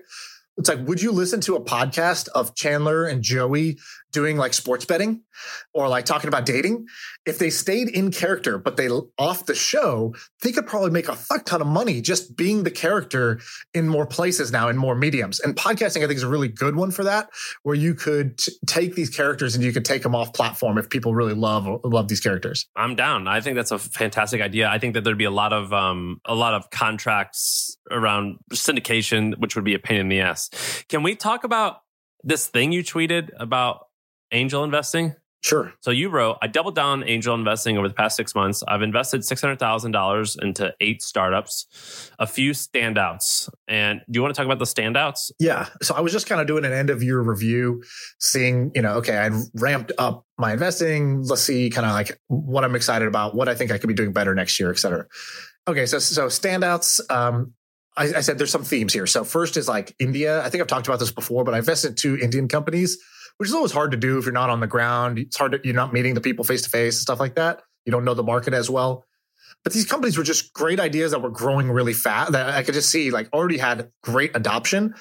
It's like, would you listen to a podcast of Chandler and Joey doing like sports betting or like talking about dating? If they stayed in character, but they off the show, they could probably make a fuck ton of money just being the character in more places now in more mediums. And podcasting, I think, is a really good one for that, where you could t- take these characters and you could take them off platform if people really love love these characters. I'm down. I think that's a fantastic idea. I think that there'd be a lot of um a lot of contracts around syndication, which would be a pain in the ass. Can we talk about this thing you tweeted about angel investing? Sure. So you wrote, I doubled down angel investing over the past six months. I've invested $600,000 into eight startups, a few standouts. And do you want to talk about the standouts? Yeah. So I was just kind of doing an end of year review, seeing, you know, okay, I ramped up my investing. Let's see kind of like what I'm excited about, what I think I could be doing better next year, et cetera. Okay. So, so standouts. Um, I, I said there's some themes here. So first is like India. I think I've talked about this before, but I invested in two Indian companies, which is always hard to do if you're not on the ground. It's hard to, you're not meeting the people face to face and stuff like that. You don't know the market as well. But these companies were just great ideas that were growing really fast that I could just see like already had great adoption.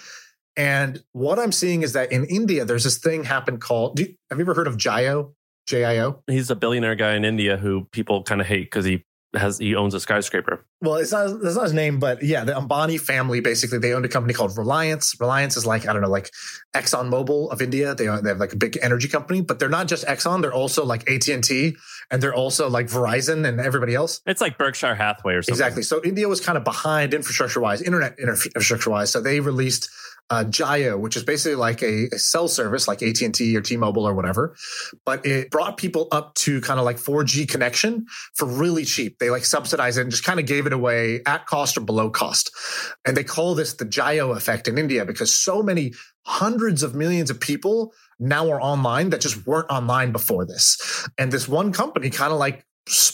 And what I'm seeing is that in India, there's this thing happen called, you, have you ever heard of Jio? J-I-O? He's a billionaire guy in India who people kind of hate because he has he owns a skyscraper. Well, it's not that's not his name, but yeah, the Ambani family basically they owned a company called Reliance. Reliance is like I don't know, like Exxon Mobil of India. They they have like a big energy company, but they're not just Exxon. They're also like AT and T, and they're also like Verizon and everybody else. It's like Berkshire Hathaway or something. Exactly. So India was kind of behind infrastructure wise, internet infrastructure wise. So they released uh, Jio, which is basically like a, a cell service like AT and T or T-Mobile or whatever, but it brought people up to kind of like 4G connection for really cheap. They like subsidized it and just kind of gave it away at cost or below cost. And they call this the Jio effect in India because so many hundreds of millions of people now are online that just weren't online before this. And this one company kind of like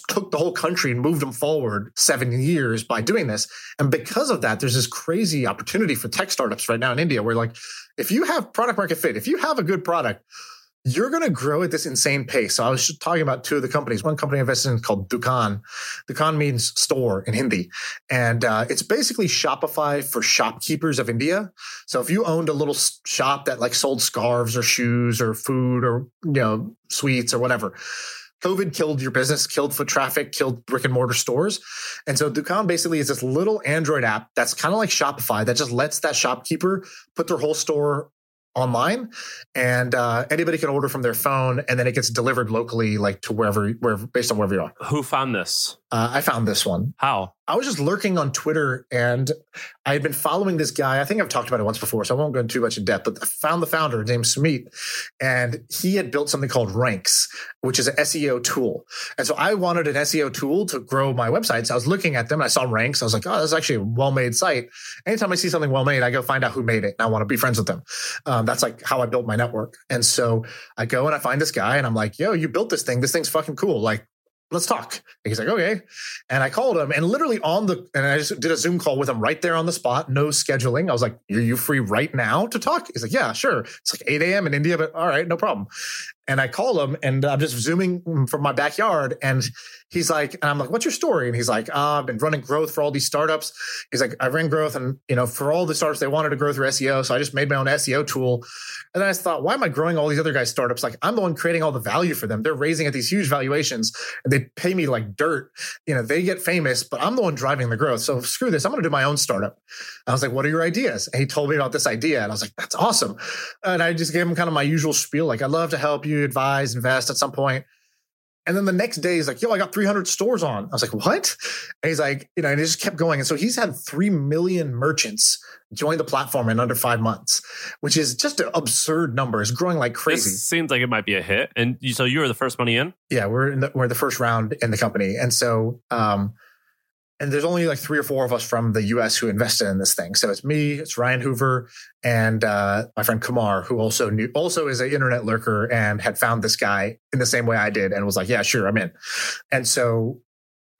took the whole country and moved them forward seven years by doing this. And because of that, there's this crazy opportunity for tech startups right now in India where like, if you have product market fit, if you have a good product, you're going to grow at this insane pace. So I was just talking about two of the companies. One company I invested in called Dukaan. Dukaan means store in Hindi. And uh, it's basically Shopify for shopkeepers of India. So if you owned a little shop that like sold scarves or shoes or food or, you know, sweets or whatever, COVID killed your business, killed foot traffic, killed brick and mortar stores. And so Dukaan basically is this little Android app that's kind of like Shopify that just lets that shopkeeper put their whole store online, and uh, anybody can order from their phone, and then it gets delivered locally, like to wherever, wherever based on wherever you are. Who found this? Uh, I found this one. How? I was just lurking on Twitter and I had been following this guy. I think I've talked about it once before, so I won't go into too much in depth, but I found the founder named Sumit and he had built something called Ranks, which is an SEO tool. And so I wanted an SEO tool to grow my websites. I was looking at them and I saw Ranks. I was like, oh, that's actually a well made site. Anytime I see something well made, I go find out who made it and I want to be friends with them. Um, that's like how I built my network. And so I go and I find this guy and I'm like, yo, you built this thing. This thing's fucking cool. Like, let's talk. And he's like, okay. And I called him and literally on the, and I just did a Zoom call with him right there on the spot, no scheduling. I was like, are you free right now to talk? He's like, yeah, sure. It's like 8 a.m. in India, but all right, no problem. And I call him and I'm just zooming from my backyard. And he's like, and I'm like, what's your story? And he's like, uh, I've been running growth for all these startups. He's like, I ran growth and, you know, for all the startups, they wanted to grow through SEO. So I just made my own SEO tool. And then I thought, why am I growing all these other guys' startups? Like I'm the one creating all the value for them. They're raising at these huge valuations and they pay me like dirt. You know, they get famous, but I'm the one driving the growth. So screw this. I'm going to do my own startup. I was like, what are your ideas? And he told me about this idea. And I was like, that's awesome. And I just gave him kind of my usual spiel. Like, I'd love to help you advise, invest at some point. And then the next day, he's like, yo, I got 300 stores on. I was like, what? And he's like, you know, and it just kept going. And so he's had 3 million merchants join the platform in under five months, which is just an absurd number. It's growing like crazy. This seems like it might be a hit. And you, so you were the first money in? Yeah, we're in the, we're the first round in the company. And so, um, and there's only like three or four of us from the US who invested in this thing. So it's me, it's Ryan Hoover, and uh, my friend Kumar, who also knew, also is an internet lurker and had found this guy in the same way I did, and was like, "Yeah, sure, I'm in." And so,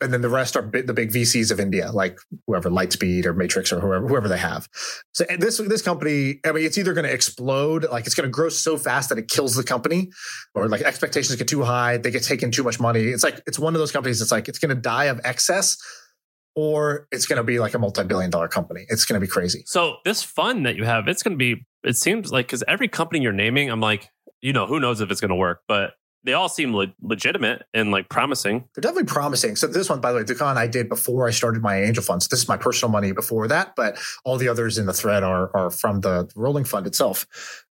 and then the rest are the big VCs of India, like whoever Lightspeed or Matrix or whoever whoever they have. So this this company, I mean, it's either going to explode, like it's going to grow so fast that it kills the company, or like expectations get too high, they get taken too much money. It's like it's one of those companies. It's like it's going to die of excess or it's going to be like a multi-billion dollar company. It's going to be crazy. So this fund that you have, it's going to be. It seems like because every company you're naming, I'm like, you know, who knows if it's going to work, but they all seem le- legitimate and like promising. They're definitely promising. So this one, by the way, Dukaan I did before I started my angel funds. This is my personal money before that, but all the others in the thread are are from the rolling fund itself.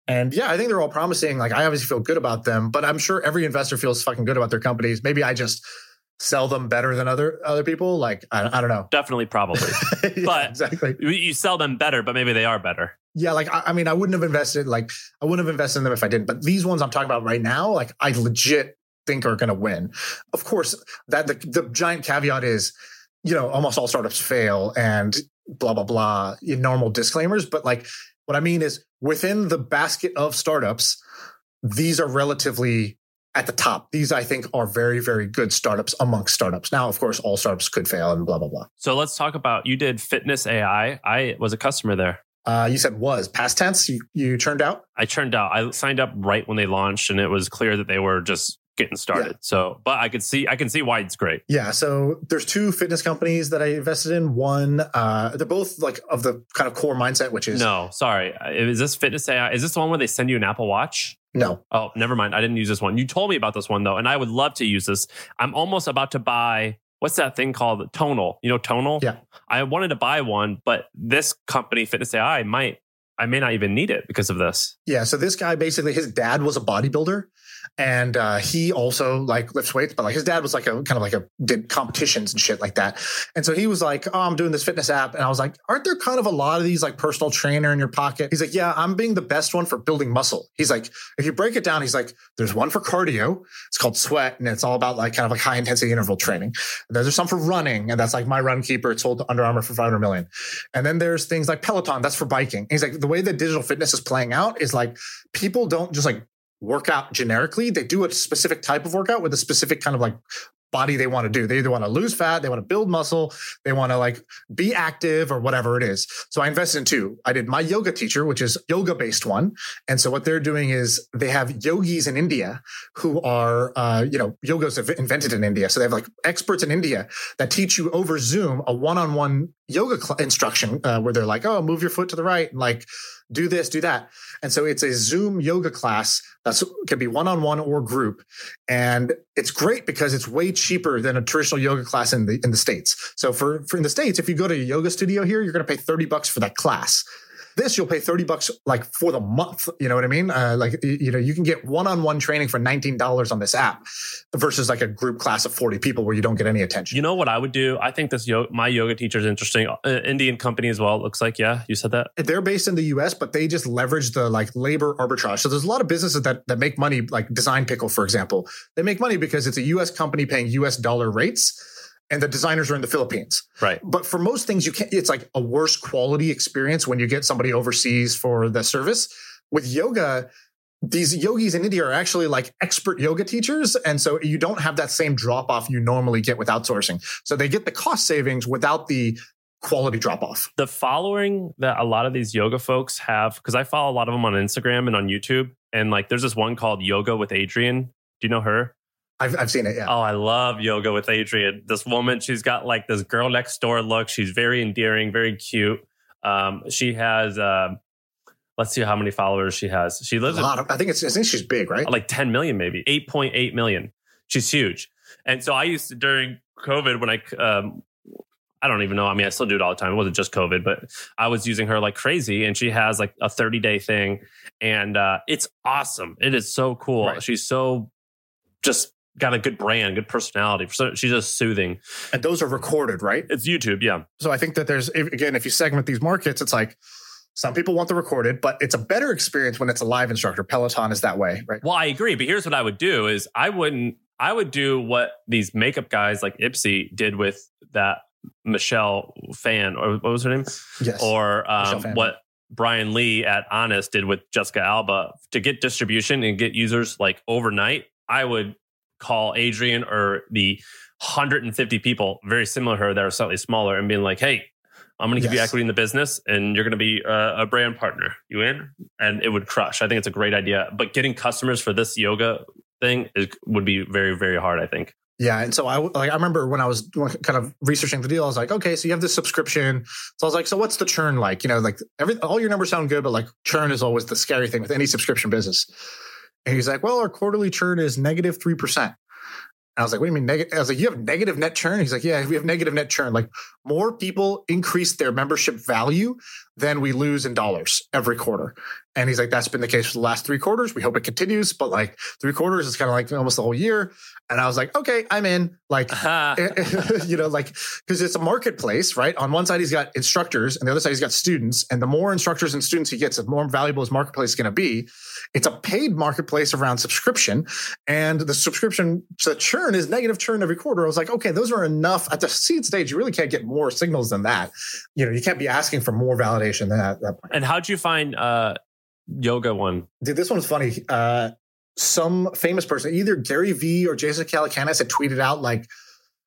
And yeah, I think they're all promising. Like I obviously feel good about them, but I'm sure every investor feels fucking good about their companies. Maybe I just sell them better than other other people. Like I, I don't know. Definitely, probably. <laughs> yeah, but exactly. You sell them better, but maybe they are better. Yeah, like I, I, mean, I wouldn't have invested. Like I wouldn't have invested in them if I didn't. But these ones I'm talking about right now, like I legit think are going to win. Of course, that the, the giant caveat is, you know, almost all startups fail and blah blah blah. Normal disclaimers, but like what I mean is within the basket of startups, these are relatively at the top. These, I think, are very, very good startups amongst startups. Now, of course, all startups could fail and blah, blah, blah. So let's talk about you did Fitness AI. I was a customer there. Uh, you said was past tense. You, you turned out. I turned out. I signed up right when they launched, and it was clear that they were just getting started. Yeah. So, but I could see, I can see why it's great. Yeah. So there's two fitness companies that I invested in. One, uh, they're both like of the kind of core mindset, which is no, sorry. Is this Fitness AI? Is this the one where they send you an Apple Watch? No. Oh, never mind. I didn't use this one. You told me about this one though, and I would love to use this. I'm almost about to buy what's that thing called? Tonal. You know, Tonal? Yeah. I wanted to buy one, but this company, Fitness AI, might I may not even need it because of this. Yeah. So this guy basically his dad was a bodybuilder and uh, he also like lifts weights, but like his dad was like a kind of like a did competitions and shit like that. And so he was like, "Oh, I'm doing this fitness app," and I was like, "Aren't there kind of a lot of these like personal trainer in your pocket?" He's like, "Yeah, I'm being the best one for building muscle." He's like, if you break it down, he's like, "There's one for cardio. It's called sweat, and it's all about like kind of like high intensity interval training. There's some for running, and that's like my run keeper. It's sold to Under Armour for 500 million. And then there's things like Peloton. That's for biking." And he's like, the way that digital fitness is playing out is like people don't just like workout generically. They do a specific type of workout with a specific kind of like body they want to do. They either want to lose fat, they want to build muscle, they want to like be active or whatever it is. So I invested in two. I did my yoga teacher, which is yoga based one. And so what they're doing is they have yogis in India who are, uh, you know, yoga's have invented in India. So they have like experts in India that teach you over Zoom a one on one yoga cl- instruction uh, where they're like, oh, move your foot to the right and like do this, do that. And so it's a Zoom yoga class that's can be one on one or group, and it's great because it's way cheaper than a traditional yoga class in the in the states. So for for in the states, if you go to a yoga studio here, you're going to pay thirty bucks for that class. This you'll pay 30 bucks like for the month. You know what I mean? Uh, like, you know, you can get one-on-one training for $19 on this app versus like a group class of 40 people where you don't get any attention. You know what I would do? I think this yo- my yoga teacher is interesting. Uh, Indian company as well. It looks like yeah, you said that. They're based in the US, but they just leverage the like labor arbitrage. So there's a lot of businesses that that make money, like Design Pickle, for example. They make money because it's a US company paying US dollar rates and the designers are in the Philippines. Right. But for most things, you can't, it's like a worse quality experience when you get somebody overseas for the service. With yoga, these yogis in India are actually like expert yoga teachers. And so you don't have that same drop off you normally get with outsourcing. So they get the cost savings without the quality drop off. The following that a lot of these yoga folks have, because I follow a lot of them on Instagram and on YouTube. And like there's this one called Yoga with Adriene. Do you know her? I've, I've seen it. Yeah. Oh, I love yoga with Adriene. This woman, she's got like this girl next door look. She's very endearing, very cute. Um, she has, uh, let's see how many followers she has. She lives a lot of, I think it's, I think she's big, right? Like 10 million, maybe 8.8 million. She's huge. And so I used to, during COVID, when I, um, I don't even know. I mean, I still do it all the time. It wasn't just COVID, but I was using her like crazy. And she has like a 30 day thing. And uh, it's awesome. It is so cool. Right. She's so just got a good brand, good personality. So she's just soothing. And those are recorded, right? It's YouTube, yeah. So I think that there's again, if you segment these markets, it's like some people want the recorded, but it's a better experience when it's a live instructor. Peloton is that way, right? Well, I agree, but here's what I would do: is I wouldn't, I would do what these makeup guys like Ipsy did with that Michelle Phan, or what was her name? Yes. Or um, what Brian Lee at Honest did with Jessica Alba to get distribution and get users like overnight. I would call Adriene or the 150 people very similar to her that are slightly smaller and being like, hey, I'm going to give yes. you equity in the business and you're going to be a, a, brand partner. You in? And it would crush. I think it's a great idea. But getting customers for this yoga thing is, would be very, very hard, I think. Yeah, and so I like I remember when I was kind of researching the deal, I was like, okay, so you have this subscription. So I was like, so what's the churn like? You know, like every all your numbers sound good, but like churn is always the scary thing with any subscription business. And he's like, well, our quarterly churn is negative 3%. I was like, what do you mean negative? I was like, you have negative net churn? He's like, yeah, we have negative net churn. Like more people increase their membership value than we lose in dollars every quarter. And he's like, that's been the case for the last three quarters. We hope it continues, but like three quarters is kind of like almost the whole year. And I was like, okay, I'm in. Like, <laughs> <laughs> you know, like, because it's a marketplace, right? On one side, he's got instructors, and the other side, he's got students. And the more instructors and students he gets, the more valuable his marketplace is going to be. It's a paid marketplace around subscription, and the subscription the churn is negative churn every quarter. I was like, okay, those are enough at the seed stage. You really can't get more signals than that. You know, you can't be asking for more validation than that. that and how'd you find uh, yoga one? Dude, this one's funny. Uh, some famous person, either Gary Vee or Jason Calacanis, had tweeted out like,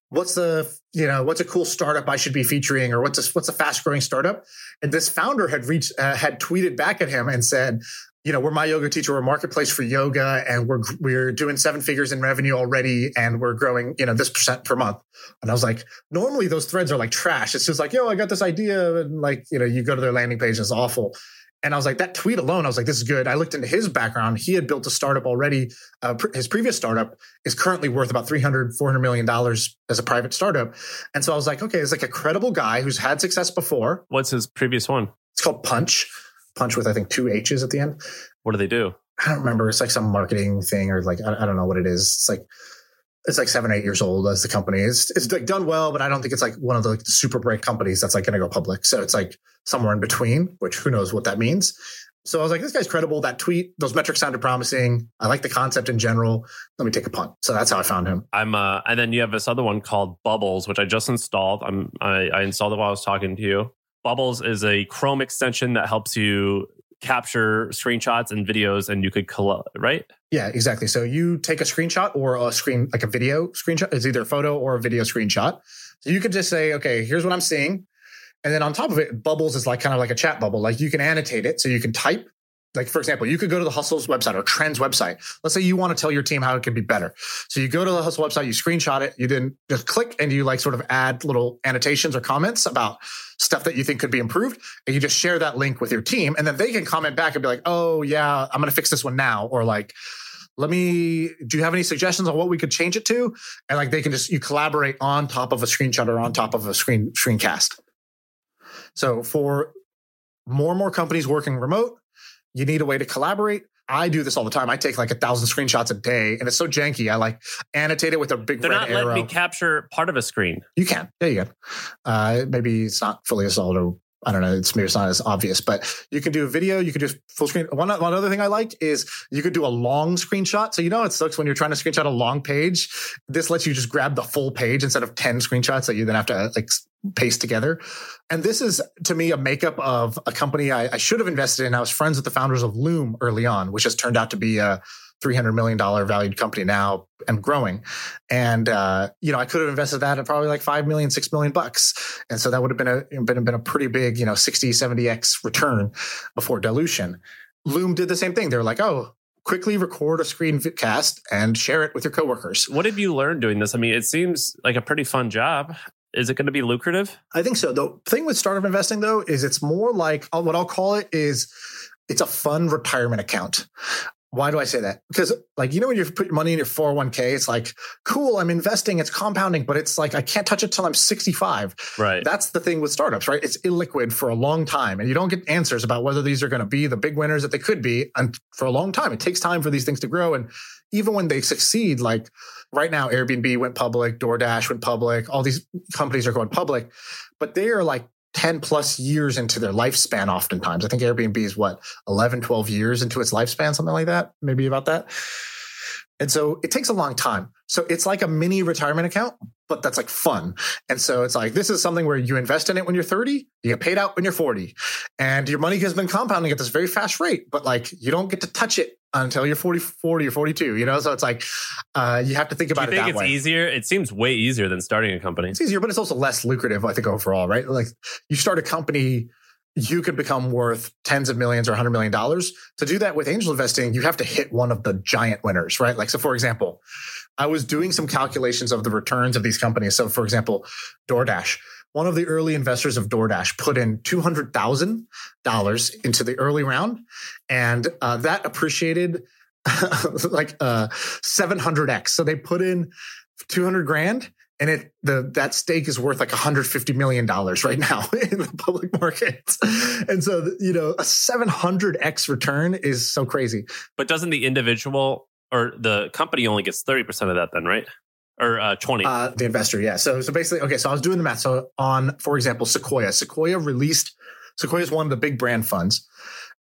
"What's the you know what's a cool startup I should be featuring, or what's a, what's a fast growing startup?" And this founder had reached uh, had tweeted back at him and said, "You know, we're my yoga teacher, we're a marketplace for yoga, and we're we're doing seven figures in revenue already, and we're growing you know this percent per month." And I was like, normally those threads are like trash. It's just like, "Yo, I got this idea," and like you know, you go to their landing page, it's awful. And I was like, that tweet alone, I was like, this is good. I looked into his background. He had built a startup already. Uh, pr- his previous startup is currently worth about 300, 400 million dollars as a private startup. And so I was like, okay, it's like a credible guy who's had success before. What's his previous one? It's called Punch. Punch with, I think, two H's at the end. What do they do? I don't remember. It's like some marketing thing or like, I, I don't know what it is. It's like, it's like seven, eight years old as the company. It's it's like done well, but I don't think it's like one of the, like, super bright companies that's like going to go public. So it's like somewhere in between, which who knows what that means. So I was like, this guy's credible. That tweet, those metrics sounded promising. I like the concept in general. Let me take a punt. So that's how I found him. I'm, uh, and then you have this other one called Bubbles, which I just installed. I'm, I, I installed it while I was talking to you. Bubbles is a Chrome extension that helps you capture screenshots and videos and you could collect, right? Yeah, exactly. So you take a screenshot or a screen, like a video screenshot. It's either a photo or a video screenshot. So you could just say, okay, here's what I'm seeing. And then on top of it, Bubbles is like kind of like a chat bubble. Like you can annotate it. So you can type like for example, you could go to the Hustle's website or Trend's website. Let's say you want to tell your team how it can be better. So you go to the Hustle website, you screenshot it, you then just click and you like sort of add little annotations or comments about stuff that you think could be improved. And you just share that link with your team. And then they can comment back and be like, oh yeah, I'm going to fix this one now. Or like, let me, do you have any suggestions on what we could change it to? And like they can just, you collaborate on top of a screenshot or on top of a screen screencast. So for more and more companies working remote. You need a way to collaborate. I do this all the time. I take like a thousand screenshots a day, and it's so janky. I like annotate it with a big They're red not arrow. letting me capture part of a screen. You can. Yeah, you can. Uh, maybe it's not fully installed or I don't know. It's maybe it's not as obvious, but you can do video. You can do full screen. One, one other thing I liked is you could do a long screenshot. So you know it sucks when you're trying to screenshot a long page. This lets you just grab the full page instead of ten screenshots that you then have to uh, like paste together. And this is to me a makeup of a company I, I should have invested in. I was friends with the founders of Loom early on, which has turned out to be a $300 million valued company now and growing. And, uh, you know, I could have invested that at probably like 5 million, 6 million bucks. And so that would have been a, been, been a pretty big, you know, 60, 70x return before dilution. Loom did the same thing. They were like, oh, quickly record a screencast and share it with your coworkers. What have you learned doing this? I mean, it seems like a pretty fun job. Is it going to be lucrative? I think so. The thing with startup investing, though, is it's more like uh, what I'll call it is it's a fun retirement account. Why do I say that? Because, like, you know, when you put your money in your 401k, it's like, cool, I'm investing, it's compounding, but it's like, I can't touch it till I'm 65. Right. That's the thing with startups, right? It's illiquid for a long time, and you don't get answers about whether these are going to be the big winners that they could be. And for a long time, it takes time for these things to grow. And even when they succeed, like right now, Airbnb went public, DoorDash went public, all these companies are going public, but they are like 10 plus years into their lifespan oftentimes. I think Airbnb is what, 11, 12 years into its lifespan, something like that, maybe about that. And so it takes a long time. So it's like a mini retirement account, but that's like fun. And so it's like, this is something where you invest in it when you're 30, you get paid out when you're 40, and your money has been compounding at this very fast rate, but like you don't get to touch it until you're 40, 40 or 42, you know? So it's like, uh, you have to think Do you about it think it's way. easier? It seems way easier than starting a company. It's easier, but it's also less lucrative, I think, overall, right? Like you start a company, you could become worth tens of millions or hundred million dollars. To do that with angel investing, you have to hit one of the giant winners, right? Like, so for example, I was doing some calculations of the returns of these companies. So for example, DoorDash. One of the early investors of DoorDash put in two hundred thousand dollars into the early round, and uh, that appreciated <laughs> like uh, seven hundred x. So they put in two hundred grand, and it the that stake is worth like 150 million dollars right now <laughs> in the public markets. And so you know a 700x return is so crazy. But doesn't the individual or the company only gets 30% of that then, right? Or uh, 20? uh the investor yeah. So so basically okay so i was doing the math. So on for example sequoia sequoia released sequoia is one of the big brand funds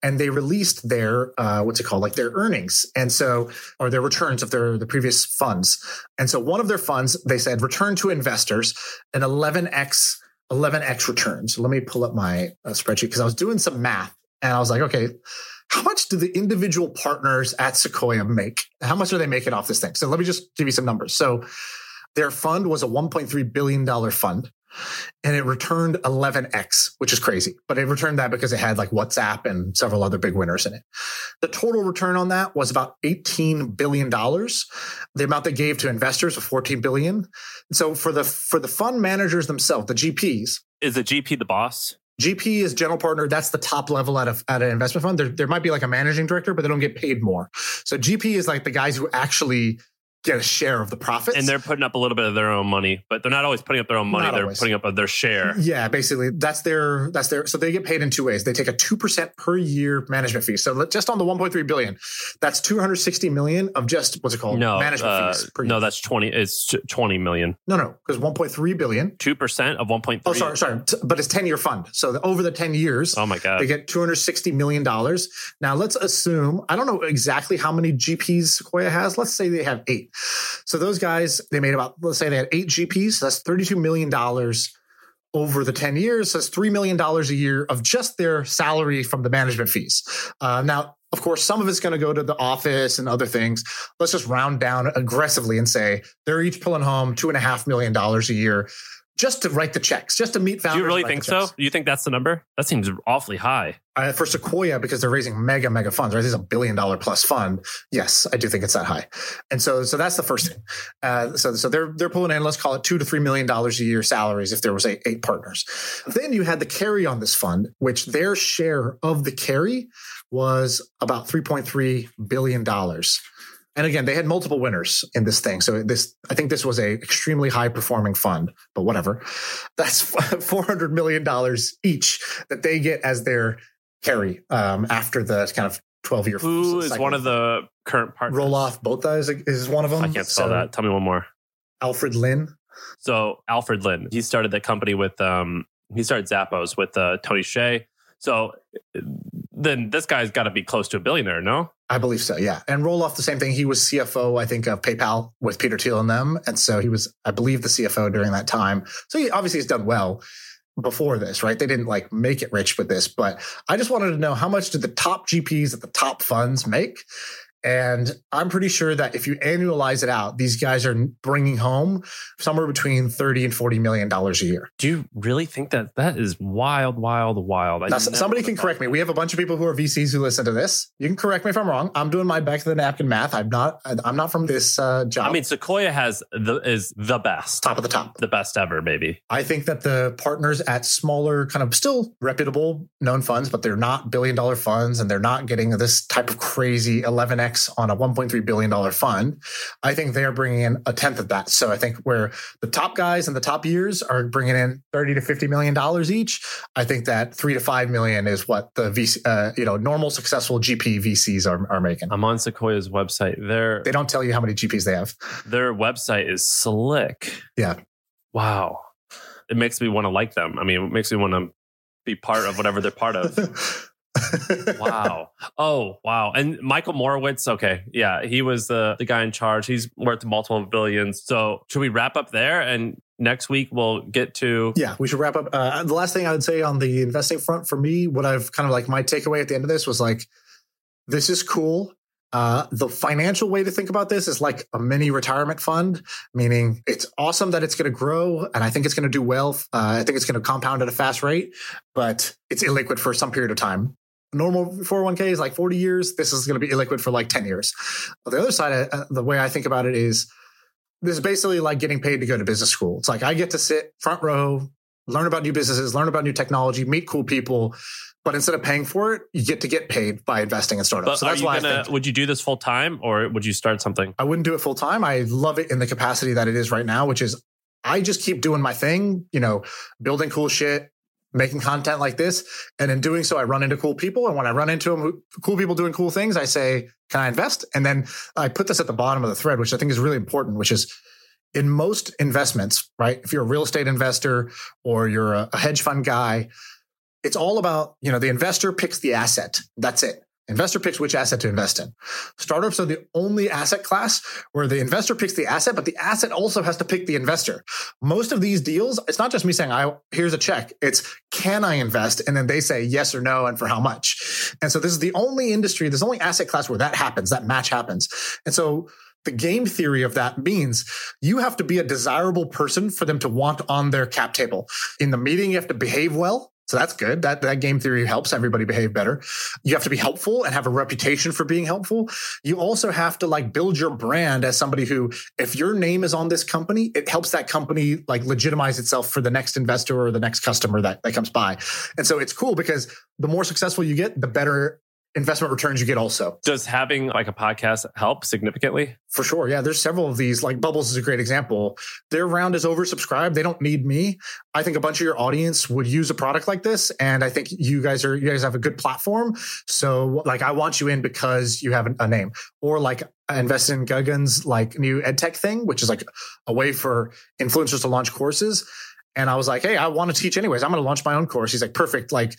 and they released their uh, what's it called? Like their earnings. And so or their returns of their the previous funds. And so one of their funds they said return to investors an 11x 11x return. So let me pull up my uh, spreadsheet because i was doing some math and i was like okay how much do the individual partners at sequoia make? How much are they making off this thing? So let me just give you some numbers. So their fund was a 1.3 billion dollar fund and it returned 11x, which is crazy. But it returned that because it had like WhatsApp and several other big winners in it. The total return on that was about 18 billion dollars. The amount they gave to investors was 14 billion. So for the for the fund managers themselves, the GPs, is the GP the boss? GP is general partner. That's the top level at, a, at an investment fund. There, there might be like a managing director, but they don't get paid more. So GP is like the guys who actually get a share of the profits. And they're putting up a little bit of their own money, but they're not always putting up their own money. Not they're always. putting up their share. Yeah, basically that's their that's their so they get paid in two ways. They take a 2% per year management fee. So just on the 1.3 billion, that's 260 million of just what's it called? No, management uh, fees no, that's 20. It's 20 million. no, no, because 1.3 billion. 2% of 1.3. Oh, sorry, sorry. But it's 10 year fund. So the, over the 10 years, Oh my God. they get 260 million dollars. Now let's assume I don't know exactly how many GPs Sequoia has. Let's say they have eight. So those guys they made about let's say they had eight GPs. So that's 32 million dollars over the 10 years. So that's three million dollars a year of just their salary from the management fees. Uh, now. Of course, some of it's going to go to the office and other things. Let's just round down aggressively and say they're each pulling home two and a half million dollars a year just to write the checks, just to meet Do you really think so? You think that's the number? That seems awfully high. Uh, for Sequoia, because they're raising mega, mega funds, right? This is a billion dollar plus fund. Yes, I do think it's that high. And so, so that's the first thing. Uh, so, so they're, they're pulling in, let's call it two to $3 million a year salaries if there was eight, eight partners. Then you had the carry on this fund, which their share of the carry was about $3.3 billion. And again, they had multiple winners in this thing. So this, I think this was a extremely high performing fund, but whatever. That's <laughs> $400 million each that they get as their carry um, after the kind of 12 year. Who is one of the current partners? Roelof Botha is, is one of them. I can't spell So, that. Tell me one more. Alfred Lin. So Alfred Lin, he started the company with um he started Zappos with uh, Tony Hsieh. So then this guy's got to be close to a billionaire, no? I believe so, yeah. And Roelof, the same thing. He was CFO, I think, of PayPal with Peter Thiel and them. And so he was, I believe, the CFO during that time. So he obviously has done well before this, right? They didn't like make it rich with this, but I just wanted to know how much did the top GPs at the top funds make? And I'm pretty sure that if you annualize it out, these guys are bringing home somewhere between 30 and 40 million dollars a year. Do you really think that that is wild, wild, wild? Now, somebody can thought correct me. We have a bunch of people who are VCs who listen to this. You can correct me if I'm wrong. I'm doing my back to the napkin math. I'm not. I'm not from this uh, job. I mean, Sequoia has the is the best, top of the top. the best ever, maybe. I think that the partners at smaller, kind of still reputable, known funds, but they're not billion dollar funds, and they're not getting this type of crazy 11x on a 1.3 billion dollar fund. I think they're bringing in a tenth of that. So I think where the top guys and the top years are bringing in 30 to 50 million dollars each, I think that three to five million is what the VC, uh, you know, normal successful GP VCs are, are making. I'm on Sequoia's website. Their They don't tell you how many GPs they have. their website is slick. Yeah. Wow. It makes me want to like them. I mean, it makes me want to be part of whatever they're part of. <laughs> wow. Oh, wow. And Michael Moritz, okay. Yeah, he was the, the guy in charge. He's worth multiple billions. So should we wrap up there? And next week we'll get to Yeah, we should wrap up. Uh, the last thing I would say on the investing front for me, what I've kind of like my takeaway at the end of this was like, this is cool. Uh, the financial way to think about this is like a mini retirement fund, meaning it's awesome that it's going to grow and I think it's going to do well. Uh, I think it's going to compound at a fast rate, but it's illiquid for some period of time. Normal 401k is like 40 years. This is going to be illiquid for like 10 years. The other side, uh, the way I think about it is this is basically like getting paid to go to business school. It's like I get to sit front row, learn about new businesses, learn about new technology, meet cool people. But instead of paying for it, you get to get paid by investing in startups. But so that's why I gonna think would you do this full time or would you start something? I wouldn't do it full time. I love it in the capacity that it is right now, which is I just keep doing my thing, you know, building cool shit, making content like this. And in doing so, I run into cool people. And when I run into them, cool people doing cool things, I say, can I invest? And then I put this at the bottom of the thread, which I think is really important, which is in most investments, right? If you're a real estate investor or you're a hedge fund guy, it's all about, you know, the investor picks the asset. That's it. Investor picks which asset to invest in. Startups are the only asset class where the investor picks the asset, but the asset also has to pick the investor. Most of these deals, it's not just me saying, I here's a check. It's can I invest? And then they say yes or no and for how much. And so this is the only industry, this only asset class where that happens, that match happens. And so the game theory of that means you have to be a desirable person for them to want on their cap table. In the meeting, you have to behave well. So that's good. That that game theory helps everybody behave better. You have to be helpful and have a reputation for being helpful. You also have to like build your brand as somebody who, if your name is on this company, it helps that company like legitimize itself for the next investor or the next customer that, that comes by. And so it's cool because the more successful you get, the better investment returns you get also. Does having like a podcast help significantly? For sure. Yeah. There's several of these. Like Bubbles is a great example. Their round is oversubscribed. They don't need me. I think a bunch of your audience would use a product like this. And I think you guys are, you guys have a good platform. So like, I want you in because you have a name or like I invested in Gagan's like new edtech thing, which is like a way for influencers to launch courses. And I was like, Hey, I want to teach anyways. I'm going to launch my own course. He's like, perfect. Like,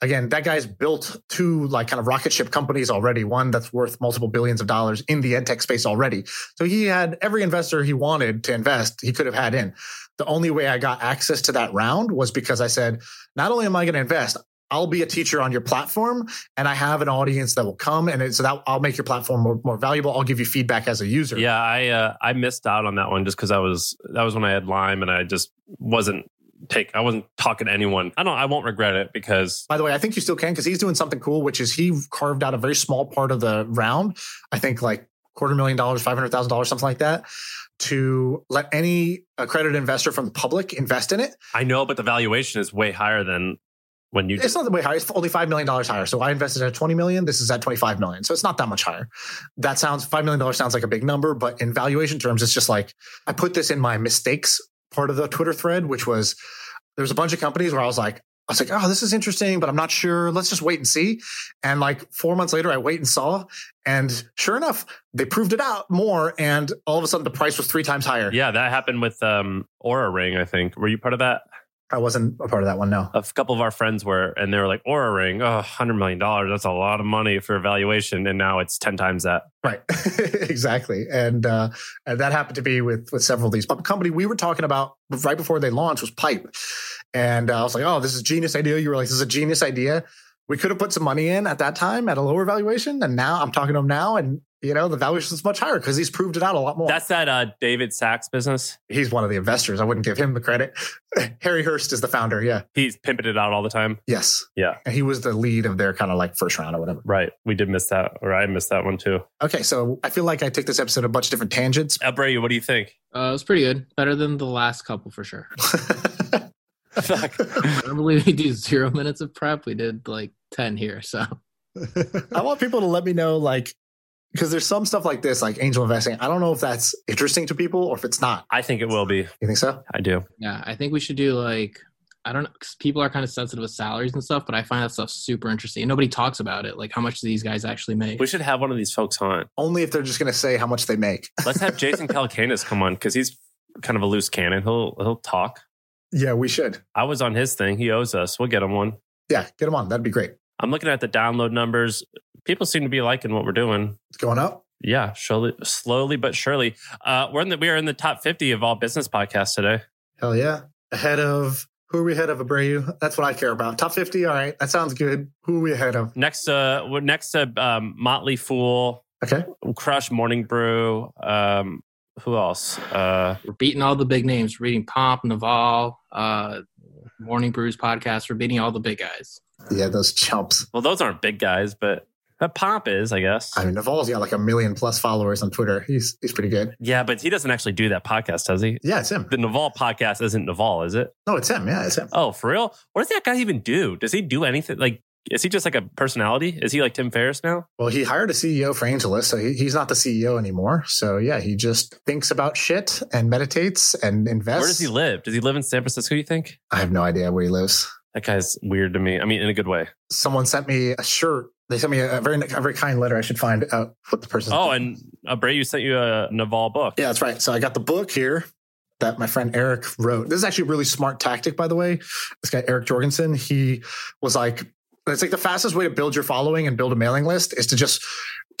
again, that guy's built two like kind of rocket ship companies already, one that's worth multiple billions of dollars in the edtech space already. So he had every investor he wanted to invest, he could have had in. The only way I got access to that round was because I said, not only am I going to invest, I'll be a teacher on your platform and I have an audience that will come and it, so that I'll make your platform more, more valuable. I'll give you feedback as a user. Yeah, I uh, I missed out on that one just because I was that was when I had Lime and I just wasn't take I wasn't talking to anyone. I don't I won't regret it because By the way, I think you still can because he's doing something cool, which is he carved out a very small part of the round. I think like quarter million dollars, five hundred thousand dollars, something like that, to let any accredited investor from the public invest in it. I know, but the valuation is way higher than when you. It's not the way higher; it's only five million dollars higher. So I invested at twenty million. This is at twenty five million. So it's not that much higher. That sounds five million dollars sounds like a big number, but in valuation terms, it's just like I put this in my mistakes part of the Twitter thread, which was there's a bunch of companies where I was like, I was like, oh, this is interesting, but I'm not sure. Let's just wait and see. And like four months later, I wait and saw, and sure enough, they proved it out more, and all of a sudden the price was three times higher. Yeah, that happened with um, Oura Ring. I think. Were you part of that? I wasn't a part of that one. No. A couple of our friends were, and they were like, Oura Ring, oh, $100 million. That's a lot of money for evaluation. And now it's 10 times that. Right. <laughs> exactly. And, uh, and that happened to be with, with several of these. But the company we were talking about right before they launched was Pipe. And uh, I was like, oh, this is a genius idea. You were like, this is a genius idea. We could have put some money in at that time at a lower valuation. And now I'm talking to them now and you know, the valuation is much higher because he's proved it out a lot more. That's that uh, David Sacks business. He's one of the investors. I wouldn't give him the credit. <laughs> Harry Hurst is the founder. Yeah. He's pimping it out all the time. Yes. Yeah. And he was the lead of their kind of like first round or whatever. Right. We did miss that, or I missed that one too. Okay. So I feel like I took this episode a bunch of different tangents. Abreu, what do you think? Uh, it was pretty good. Better than the last couple for sure. <laughs> Fuck. I don't believe we do zero minutes of prep. We did like 10 here. So <laughs> I want people to let me know, like, because there's some stuff like this, like angel investing. I don't know if that's interesting to people or if it's not. I think it will be. You think so? I do. yeah, I think we should do like, I don't know, because people are kind of sensitive with salaries and stuff, but I find that stuff super interesting. And nobody talks about it. Like how much do these guys actually make? We should have one of these folks on. Only if they're just going to say how much they make. <laughs> Let's have Jason <laughs> Calacanis come on because he's kind of a loose cannon. He'll he'll talk. Yeah, we should. I was on his thing. He owes us. We'll get him one. Yeah, get him on. That'd be great. I'm looking at the download numbers. People seem to be liking what we're doing. It's going up. Yeah, slowly, slowly but surely. Uh, we're in the we are in the top 50 of all business podcasts today. Hell yeah. Ahead of who are we ahead of Abreu? That's what I care about. Top 50. All right. That sounds good. Who are we ahead of? Next, uh, next to um, Motley Fool, Okay. Crush, Morning Brew. Um, who else? Uh, We're beating all the big names. We're beating Pomp, Naval, uh, Morning Brews podcast. We're beating all the big guys. Yeah, those chumps. well, those aren't big guys, but that Pomp is, I guess. I mean, Naval's got like a million plus followers on Twitter. He's he's pretty good. yeah, but he doesn't actually do that podcast, does he? Yeah, it's him. The Naval podcast isn't Naval, is it? No, it's him. Yeah, it's him. Oh, for real? What does that guy even do? Does he do anything? Like, is he just like a personality? Is he like Tim Ferriss now? Well, he hired a CEO for AngelList, so he, he's not the CEO anymore. So yeah, he just thinks about shit and meditates and invests. Where does he live? Does he live in San Francisco, you think? I have no idea where he lives. That guy's weird to me. I mean, in a good way. Someone sent me a shirt. They sent me a very a very kind letter. I should find out what the person. Oh, and uh, Abreu sent you a Naval book. Yeah, that's right. So I got the book here that my friend Eric wrote. This is actually a really smart tactic, by the way. This guy, Eric Jorgensen, he was like, it's like the fastest way to build your following and build a mailing list is to just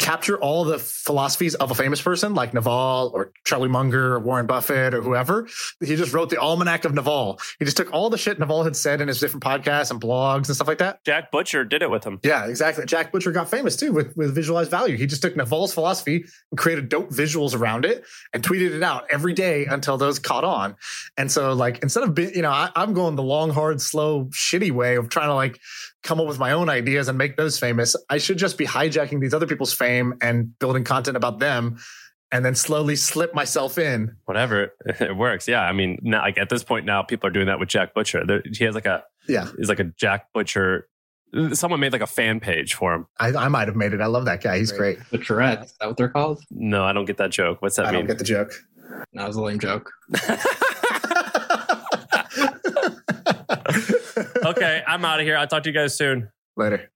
capture all the philosophies of a famous person like Naval or Charlie Munger or Warren Buffett or whoever. He just wrote the Almanac of Naval. He just took all the shit Naval had said in his different podcasts and blogs and stuff like that. Jack Butcher did it with him. Yeah, exactly. Jack Butcher got famous too with, with visualized value. He just took Naval's philosophy and created dope visuals around it and tweeted it out every day until those caught on. And so, like, instead of being, you know, I, I'm going the long, hard, slow, shitty way of trying to like come up with my own ideas and make those famous. I should just be hijacking these other people's fame and building content about them and then slowly slip myself in. Whatever, <laughs> it works. Yeah, I mean, now, like at this point now, people are doing that with Jack Butcher. There, he has like a, Yeah, he's like a Jack Butcher. Someone made like a fan page for him. I, I might have made it. I love that guy. He's great. The Tourette's. Is that what they're called? No, I don't get that joke. What's that I mean? I don't get the joke. That was a lame joke. <laughs> <laughs> okay, I'm out of here. I'll talk to you guys soon. Later.